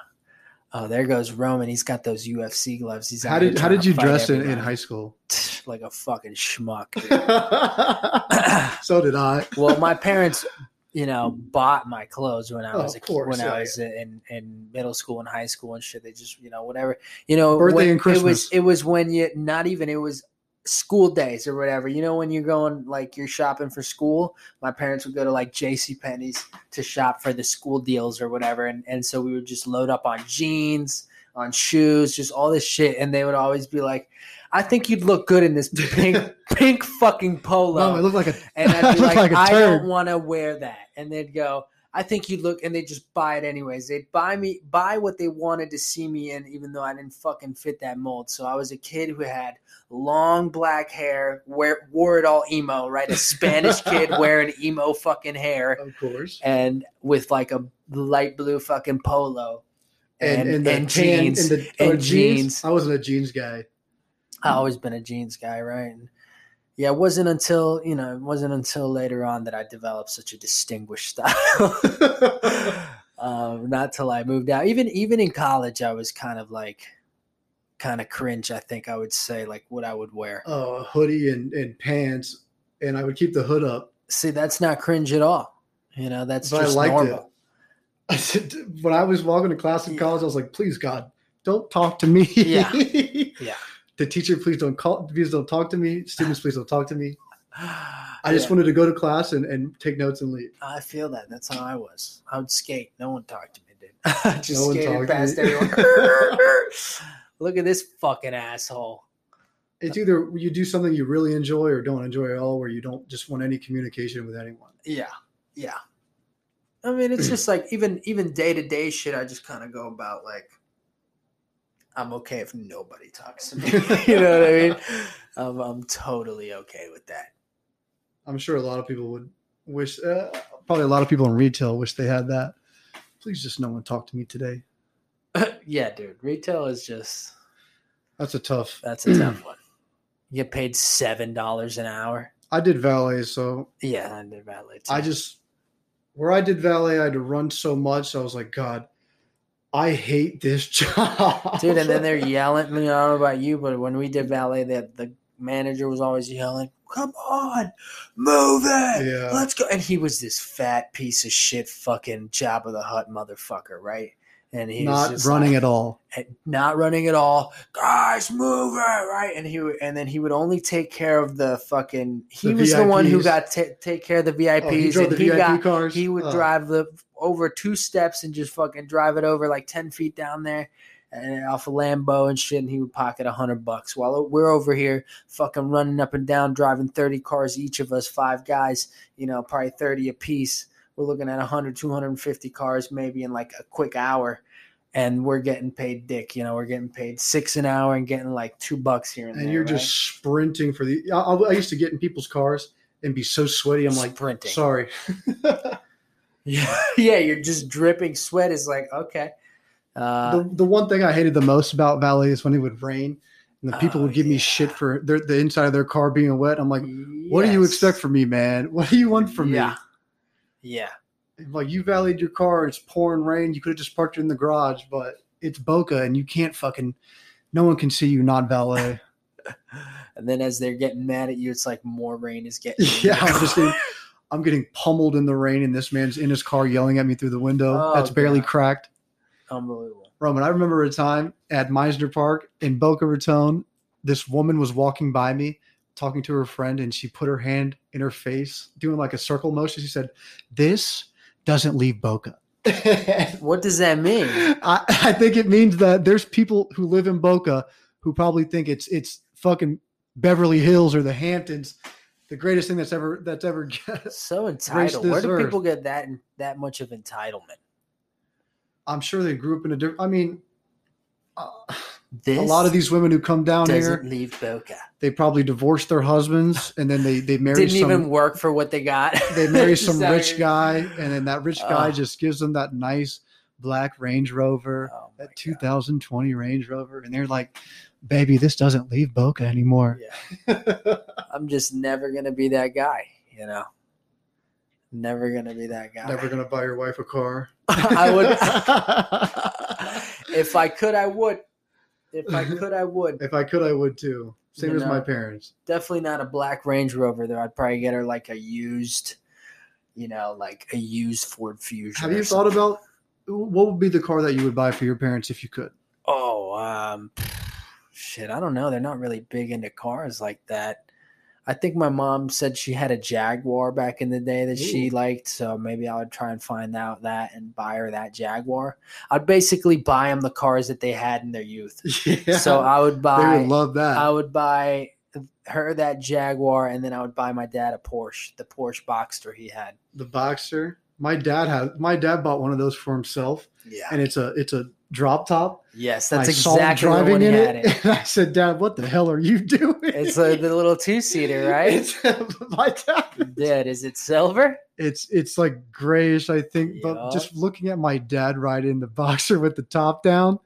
Oh, there goes Roman. He's got those UFC gloves. He's How did how did you dress in, in high school? like a fucking schmuck. so did I. well, my parents, you know, bought my clothes when I Oh, was a course, when yeah, I was in, in middle school and high school and shit. They just, you know, whatever. You know, Birthday when- and It was Christmas. it was when you not even it was school days or whatever. You know, when you're going like you're shopping for school, my parents would go to like J.C. Penney's to shop for the school deals or whatever, and and so we would just load up on jeans, on shoes, just all this shit, and they would always be like. I think you'd look good in this pink, pink fucking polo. No, it looked like a And I I'd be like, like I turd. don't want to wear that. And they'd go, I think you'd look, and they'd just buy it anyways. They'd buy me, buy what they wanted to see me in, even though I didn't fucking fit that mold. So I was a kid who had long black hair, wear, wore it all emo, right? A Spanish kid wearing emo fucking hair, of course. and with like a light blue fucking polo. And And, and, and, the tan- jeans. and, the, and jeans. jeans. I wasn't a jeans guy. I've always been a jeans guy, right? And yeah, it wasn't until you know, it wasn't until later on that I developed such a distinguished style. um, not till I moved out. Even even in college, I was kind of like, kind of cringe. I think I would say like what I would wear. oh, a hoodie and, and pants, and I would keep the hood up. See, that's not cringe at all. You know, that's But I just liked normal. it. When I was walking to class in college, I was like, "Please, God, don't talk to me." Yeah. Yeah. The teacher, please don't call. Please don't talk to me. Students, please don't talk to me. I just wanted to go to class and, and take notes and leave. I feel that. That's how I was. I would skate. No one talked to me, dude. I just No skated past everyone. Look at this fucking asshole. It's either you do something you really enjoy or don't enjoy at all, where you don't just want any communication with anyone. Yeah, yeah. I mean, it's just like even even day to day shit. I just kind of go about like, I'm okay if nobody talks to me. you know what I mean? I'm, I'm totally okay with that. I'm sure a lot of people would wish. Uh, probably a lot of people in retail wish they had that. Please, just no one talk to me today. yeah, dude. Retail is just That's a tough. that's a tough one. You get paid seven dollars an hour. I did valet, so Yeah, I did valet too. I just where I did valet, I had to run so much. I was like, God, I hate this job, dude, and then they're yelling. I, mean, I don't know about you, but when we did valet, that the manager was always yelling, "Come on, move it, Yeah. let's go!" And he was this fat piece of shit, fucking Jabba the Hutt motherfucker, right? And he was not running like, at all. Eh, not running at all. Guys, move it right. And he and then he would only take care of the fucking. He The was the one who got to take care of the VIPs. Oh, he drove the he VIP got cars. he would Oh. drive the over two steps and just fucking drive it over like ten feet down there. And off a Lambo and shit, and he would pocket a hundred bucks while we're over here fucking running up and down, driving 30 cars each of us, five guys, you know, probably 30 a piece. We're looking at 100, 250 cars maybe in like a quick hour. And we're getting paid dick, you know, we're getting paid six an hour and getting like two bucks here and, and there. you're right? just sprinting for the. I, I used to get in people's cars and be so sweaty. I'm like, sprinting. sorry. Yeah, yeah, you're just dripping sweat. Is like okay. Uh, the, the one thing I hated the most about valet is when it would rain and the people Oh, would give me shit for their, the inside of their car being wet. I'm like, what do you expect from me, man? What do you want from me? Yeah, yeah. Me? Like you valeted your car, it's pouring rain. You could have just parked it in the garage, but it's Boca and you can't fucking. No one can see you not valet. And then as they're getting mad at you, it's like more rain is getting. yeah, I'm just car. getting, I'm getting pummeled in the rain, and this man's in his car yelling at me through the window. Oh, that's barely God. cracked. unbelievable. Roman, I remember a time at Mizner Park in Boca Raton. This woman was walking by me, talking to her friend, and she put her hand in her face, doing like a circle motion. She said, "This doesn't leave Boca." What does that mean? I think it means that there's people who live in Boca who probably think it's it's fucking Beverly Hills or the Hamptons, the greatest thing that's ever that's ever. So entitled. this Where do earth. people get that that much of entitlement? I'm sure they grew up in a different. I mean, uh, This a lot of these women who come down doesn't here, leave Boca. They probably divorced their husbands and then they they marry Didn't some even work for what they got. they marry some rich guy and then that rich guy just gives them that nice black Range Rover, Oh that 2020 Range Rover, and they're like, "Baby, this doesn't leave Boca anymore." God. I'm just never gonna be that guy. You know, never gonna be that guy. Never gonna buy your wife a car. I would. if I could, I would. If I could, I would. if I could, I would too. Same You as my parents. Definitely not a black Range Rover. Though I'd probably get her like a used, you know, like a used Ford Fusion. Have you thought about what would be the car that you would buy for your parents if you could? Oh, um, shit. I don't know. They're not really big into cars like that. I think my mom said she had a Jaguar back in the day that she liked, so maybe I would try and find out that and buy her that Jaguar. I'd basically buy them the cars that they had in their youth. yeah, So I would buy. they would love that. I would buy her that Jaguar, and then I would buy my dad a Porsche, the Porsche Boxster he had. the Boxster. My dad had. My dad bought one of those for himself, Yeah. and it's a it's a drop top. Yes, that's I saw him exactly he in had it, it. and I said, "Dad, what the hell are you doing?" It's uh, the little two seater, right? It's, my dad. Dad, is it silver? It's it's like grayish, I think. But just looking at my dad ride in the Boxster with the top down,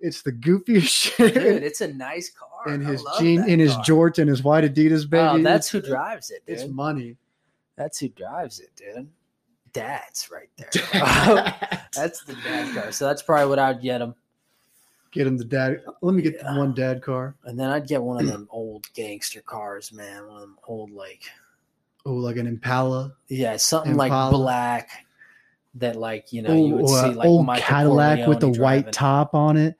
it's the goofiest shit. Dude, it's a nice car. and his jean, in his and his white Adidas, baby. Oh, that's who drives it, It's money. That's who drives it, dude. Dad's right there. Um, that's the dad car. So that's probably what I'd get him. Get him the dad. Let me get Yeah. one dad car. And then I'd get one of them old gangster cars, man. One of them old, like, Oh, like an Impala. yeah, something Impala. like black that, like, you know, oh, you would Oh, see like old Michael Cadillac with the Corleone white top on it.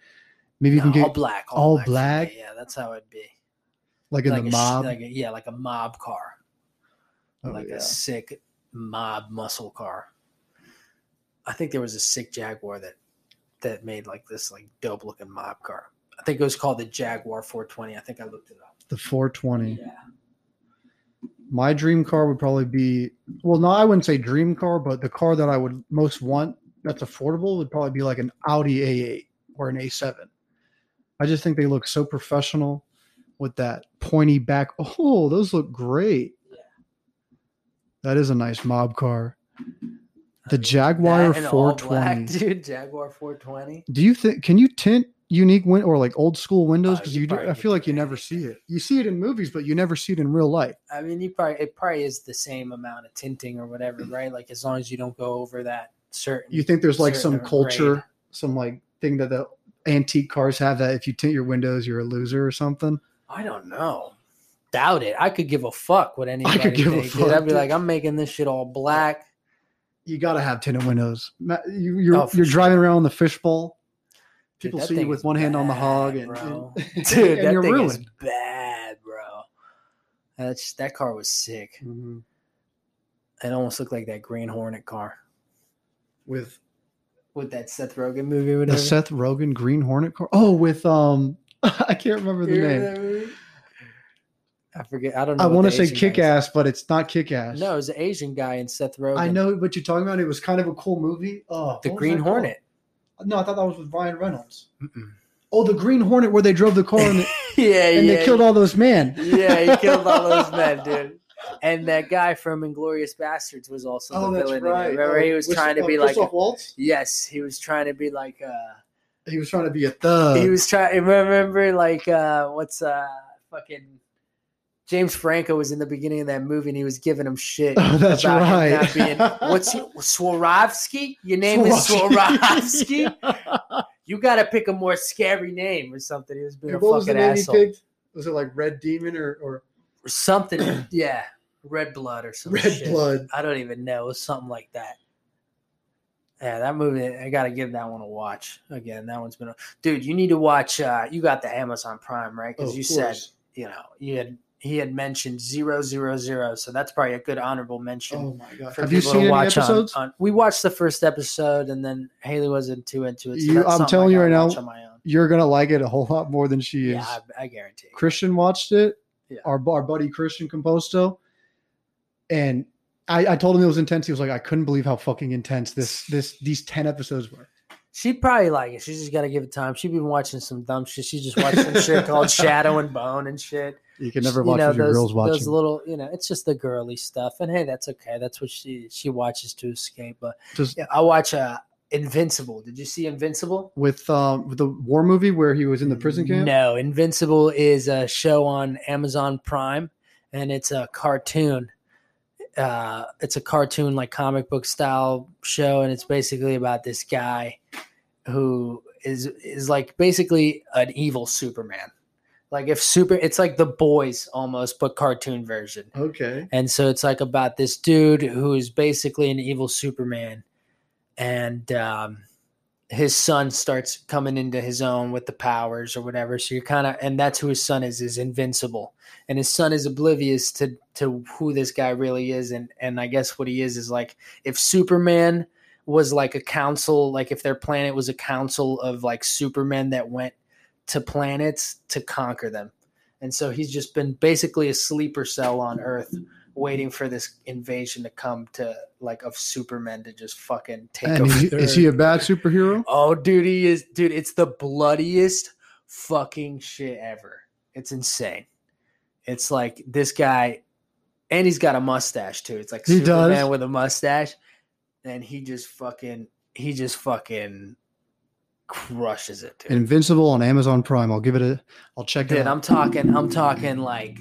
Maybe you can get all black. all for me. black? Yeah, that's how it'd be. like in like the a mob. like a, yeah, like a mob car. Oh, like yeah. a sick mob muscle car. I think there was a sick Jaguar that that made like this like dope looking mob car. I think it was called the Jaguar 420. I think I looked it up. the 420. Yeah. My dream car would probably be well, no, I wouldn't say dream car, but the car that I would most want that's affordable would probably be like an Audi A8 or an A7. I just think they look so professional. with that pointy back. Oh, those look great. That is a nice mob car. The I mean, Jaguar that and all black, 420. dude. Jaguar 420. Do you think can you tint unique win or like old school windows? Uh, because you you, do, I feel like you never see it. You see it in movies, but you never see it in real life. I mean, you probably it probably is the same amount of tinting or whatever, right? Like as long as you don't go over that certain. You think there's like some culture, grade. some like thing that the antique cars have that if you tint your windows, you're a loser or something. I don't know. Doubt it. I could give a fuck what anybody I could give a thinks, dude. fuck, I'd be like, I'm making this shit all black. You gotta have tinted windows. You, you're Oh, you're sure. driving around the fishbowl. People that see you with one hand on the hog, and, bro. and, Dude, and that you're thing ruined. is bad, bro. That's that car was sick. Mhm. It almost looked like that Green Hornet car With with that Seth Rogen movie. the Seth Rogen Green Hornet car. Oh, with um, I can't remember the You name. Remember that movie? I forget. I don't know. I want to say Asian kick ass, but it's not Kick Ass. No, it was an Asian guy in Seth Rogen. I know what you're talking about. It was kind of a cool movie. Oh, the Green that called? Hornet. No, I thought that was with Ryan Reynolds. Mm-mm. Oh, the Green Hornet, where they drove the car and, they, yeah, and yeah. they killed all those men. yeah, he killed all those men, dude. And that guy from Inglourious Basterds was also Oh, the that's villain. in right. Remember, Oh, he was Whistle- trying to uh, be like. Waltz. yes, he was trying to be like. uh He was trying to be a thug. He was trying. Remember, like, uh what's uh fucking. James Franco was in the beginning of that movie, and he was giving him shit. Oh, that's about him right. not being- what's your, Swarovski? Your name is Swarovski. You got to pick a more scary name or something. He was being And a what was the fucking name asshole. he picked? Was it like Red Demon or, or Or something. yeah, red blood or something. Red Blood? I don't even know. It was something like that. Yeah, that movie. I got to give that one a watch again. That one's been, a, dude. You need to watch. uh You got the Amazon Prime, right? Oh, Because of you said you know you had he had mentioned zero zero zero, so that's probably a good honorable mention. Oh my god! Have you seen any watch on- episodes? on- we watched the first episode, and then Haley wasn't too into it. So You- I'm telling you right now, on my own. You're gonna like it a whole lot more than she is. Yeah, I, I guarantee. Christian watched it. Yeah. Our our buddy Christian Composto, and I, I told him it was intense. He was like, I couldn't believe how fucking intense this this these ten episodes were. She'd probably like it. She's just got to give it time. She'd been watching some dumb shit. She just watched some shit called Shadow and Bone and shit. You can never You watch know, what your girls watching. Those little, you know, it's just the girly stuff. And hey, that's okay. That's what she she watches to escape. But Just yeah, I watch uh, Invincible. Did you see Invincible? with um with the war movie where he was in the prison camp. No, Invincible is a show on Amazon Prime, and it's a cartoon. Uh, it's a cartoon like comic book style show, and it's basically about this guy who is is like basically an evil Superman. Like if super, it's like the boys almost, but cartoon version. Okay. And so it's like about this dude who is basically an evil Superman, and um, his son starts coming into his own with the powers or whatever. So you're kind of, and that's who his son is, is invincible, and his son is oblivious to to who this guy really is, and and I guess what he is is like if Superman was like a council, like if their planet was a council of like Supermen that went to planets to conquer them. And so he's just been basically a sleeper cell on Earth, waiting for this invasion to come to like of Superman to just fucking take And over. is, the is he a bad superhero? Oh, dude, he is. Dude, it's the bloodiest fucking shit ever. It's insane. It's like this guy, and he's got a mustache too. It's like He Superman does? with a mustache, and he just fucking, he just fucking crushes it. Dude. Invincible on Amazon Prime. I'll give it a. I'll check it Dude. I'm talking, I'm talking like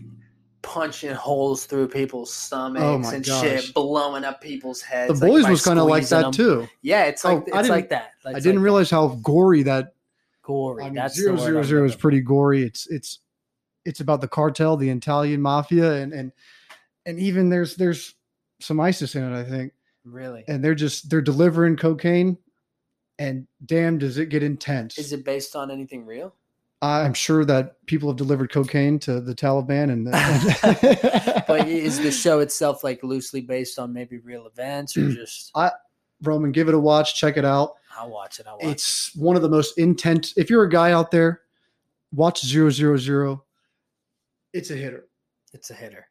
punching holes through people's stomachs Oh and gosh. shit, blowing up people's heads. the boys by was kind of like that them. too. Yeah, it's Oh, like I it's didn't- like that. I didn't like realize how gory that. gory. I mean, That's zero zero zero is pretty gory. It's it's it's about the cartel, the Italian mafia, and and and even there's there's some ISIS in it, I think. Really? And they're just they're delivering cocaine, and damn, does it get intense? Is it based on anything real? I'm sure that people have delivered cocaine to the Taliban, and, But is the show itself like loosely based on maybe real events or just? I, Roman, give it a watch, check it out. I'll watch it. I'll watch It's one of the most intense. If you're a guy out there, watch zero zero zero. It's a hitter. It's a hitter.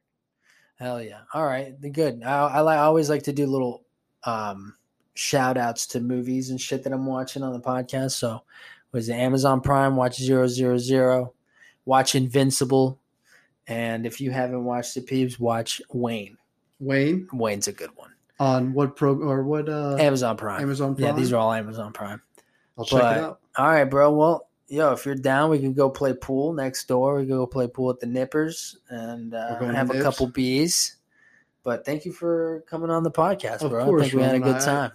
Hell yeah! All right, good. I, I. I always like to do little um, shout outs to movies and shit that I'm watching on the podcast. So, was it Amazon Prime? Watch Zero Zero Zero. watch Invincible, and if you haven't watched the peeps, watch Wayne. Wayne Wayne's a good one. on what pro or what uh, Amazon Prime. Amazon Prime? Yeah, these are all Amazon Prime. I'll check it out. All right, bro. Well, yo, if you're down, we can go play pool next door. We can go play pool at the Nippers and uh, We're going to have a couple bees. But thank you for coming on the podcast, Of bro. I course, think we had a good I- time.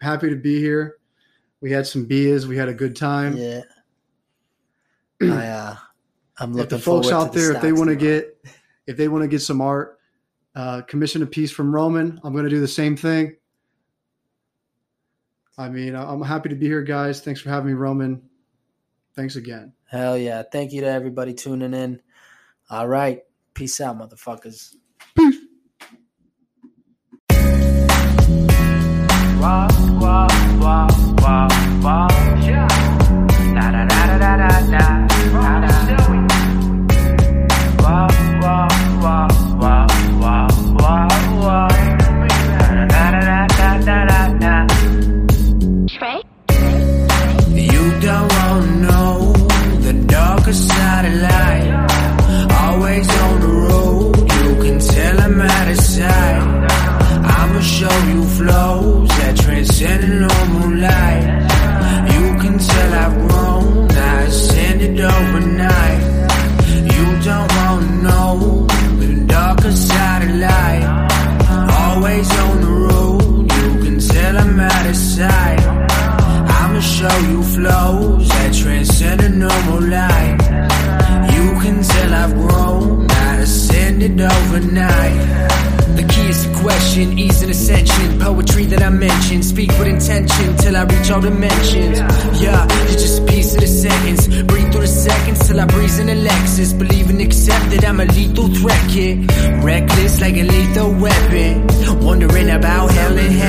Happy to be here. We had some beers. We had a good time. Yeah. I, uh, I'm if looking the folks forward out to the there, if they want to get, if they want to get some art, uh, commission a piece from Roman. I'm going to do the same thing. I mean, I'm happy to be here, guys. Thanks for having me, Roman. Thanks again. Hell yeah. Thank you to everybody tuning in. All right. Peace out, motherfuckers. wow, wow, wow, wow, wow, yeah. Da da da da da da. The ease and ascension. Poetry that I mention, speak with intention till I reach all dimensions. Yeah, you're just a piece of the sentence. Breathe through the seconds till I breeze in a Lexus. Believe and accept that I'm a lethal threat, kid. Reckless like a lethal weapon. Wondering about hell and heaven.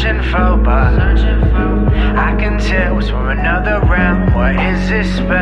Searching for, but I can tell it's from another realm. What is this spell?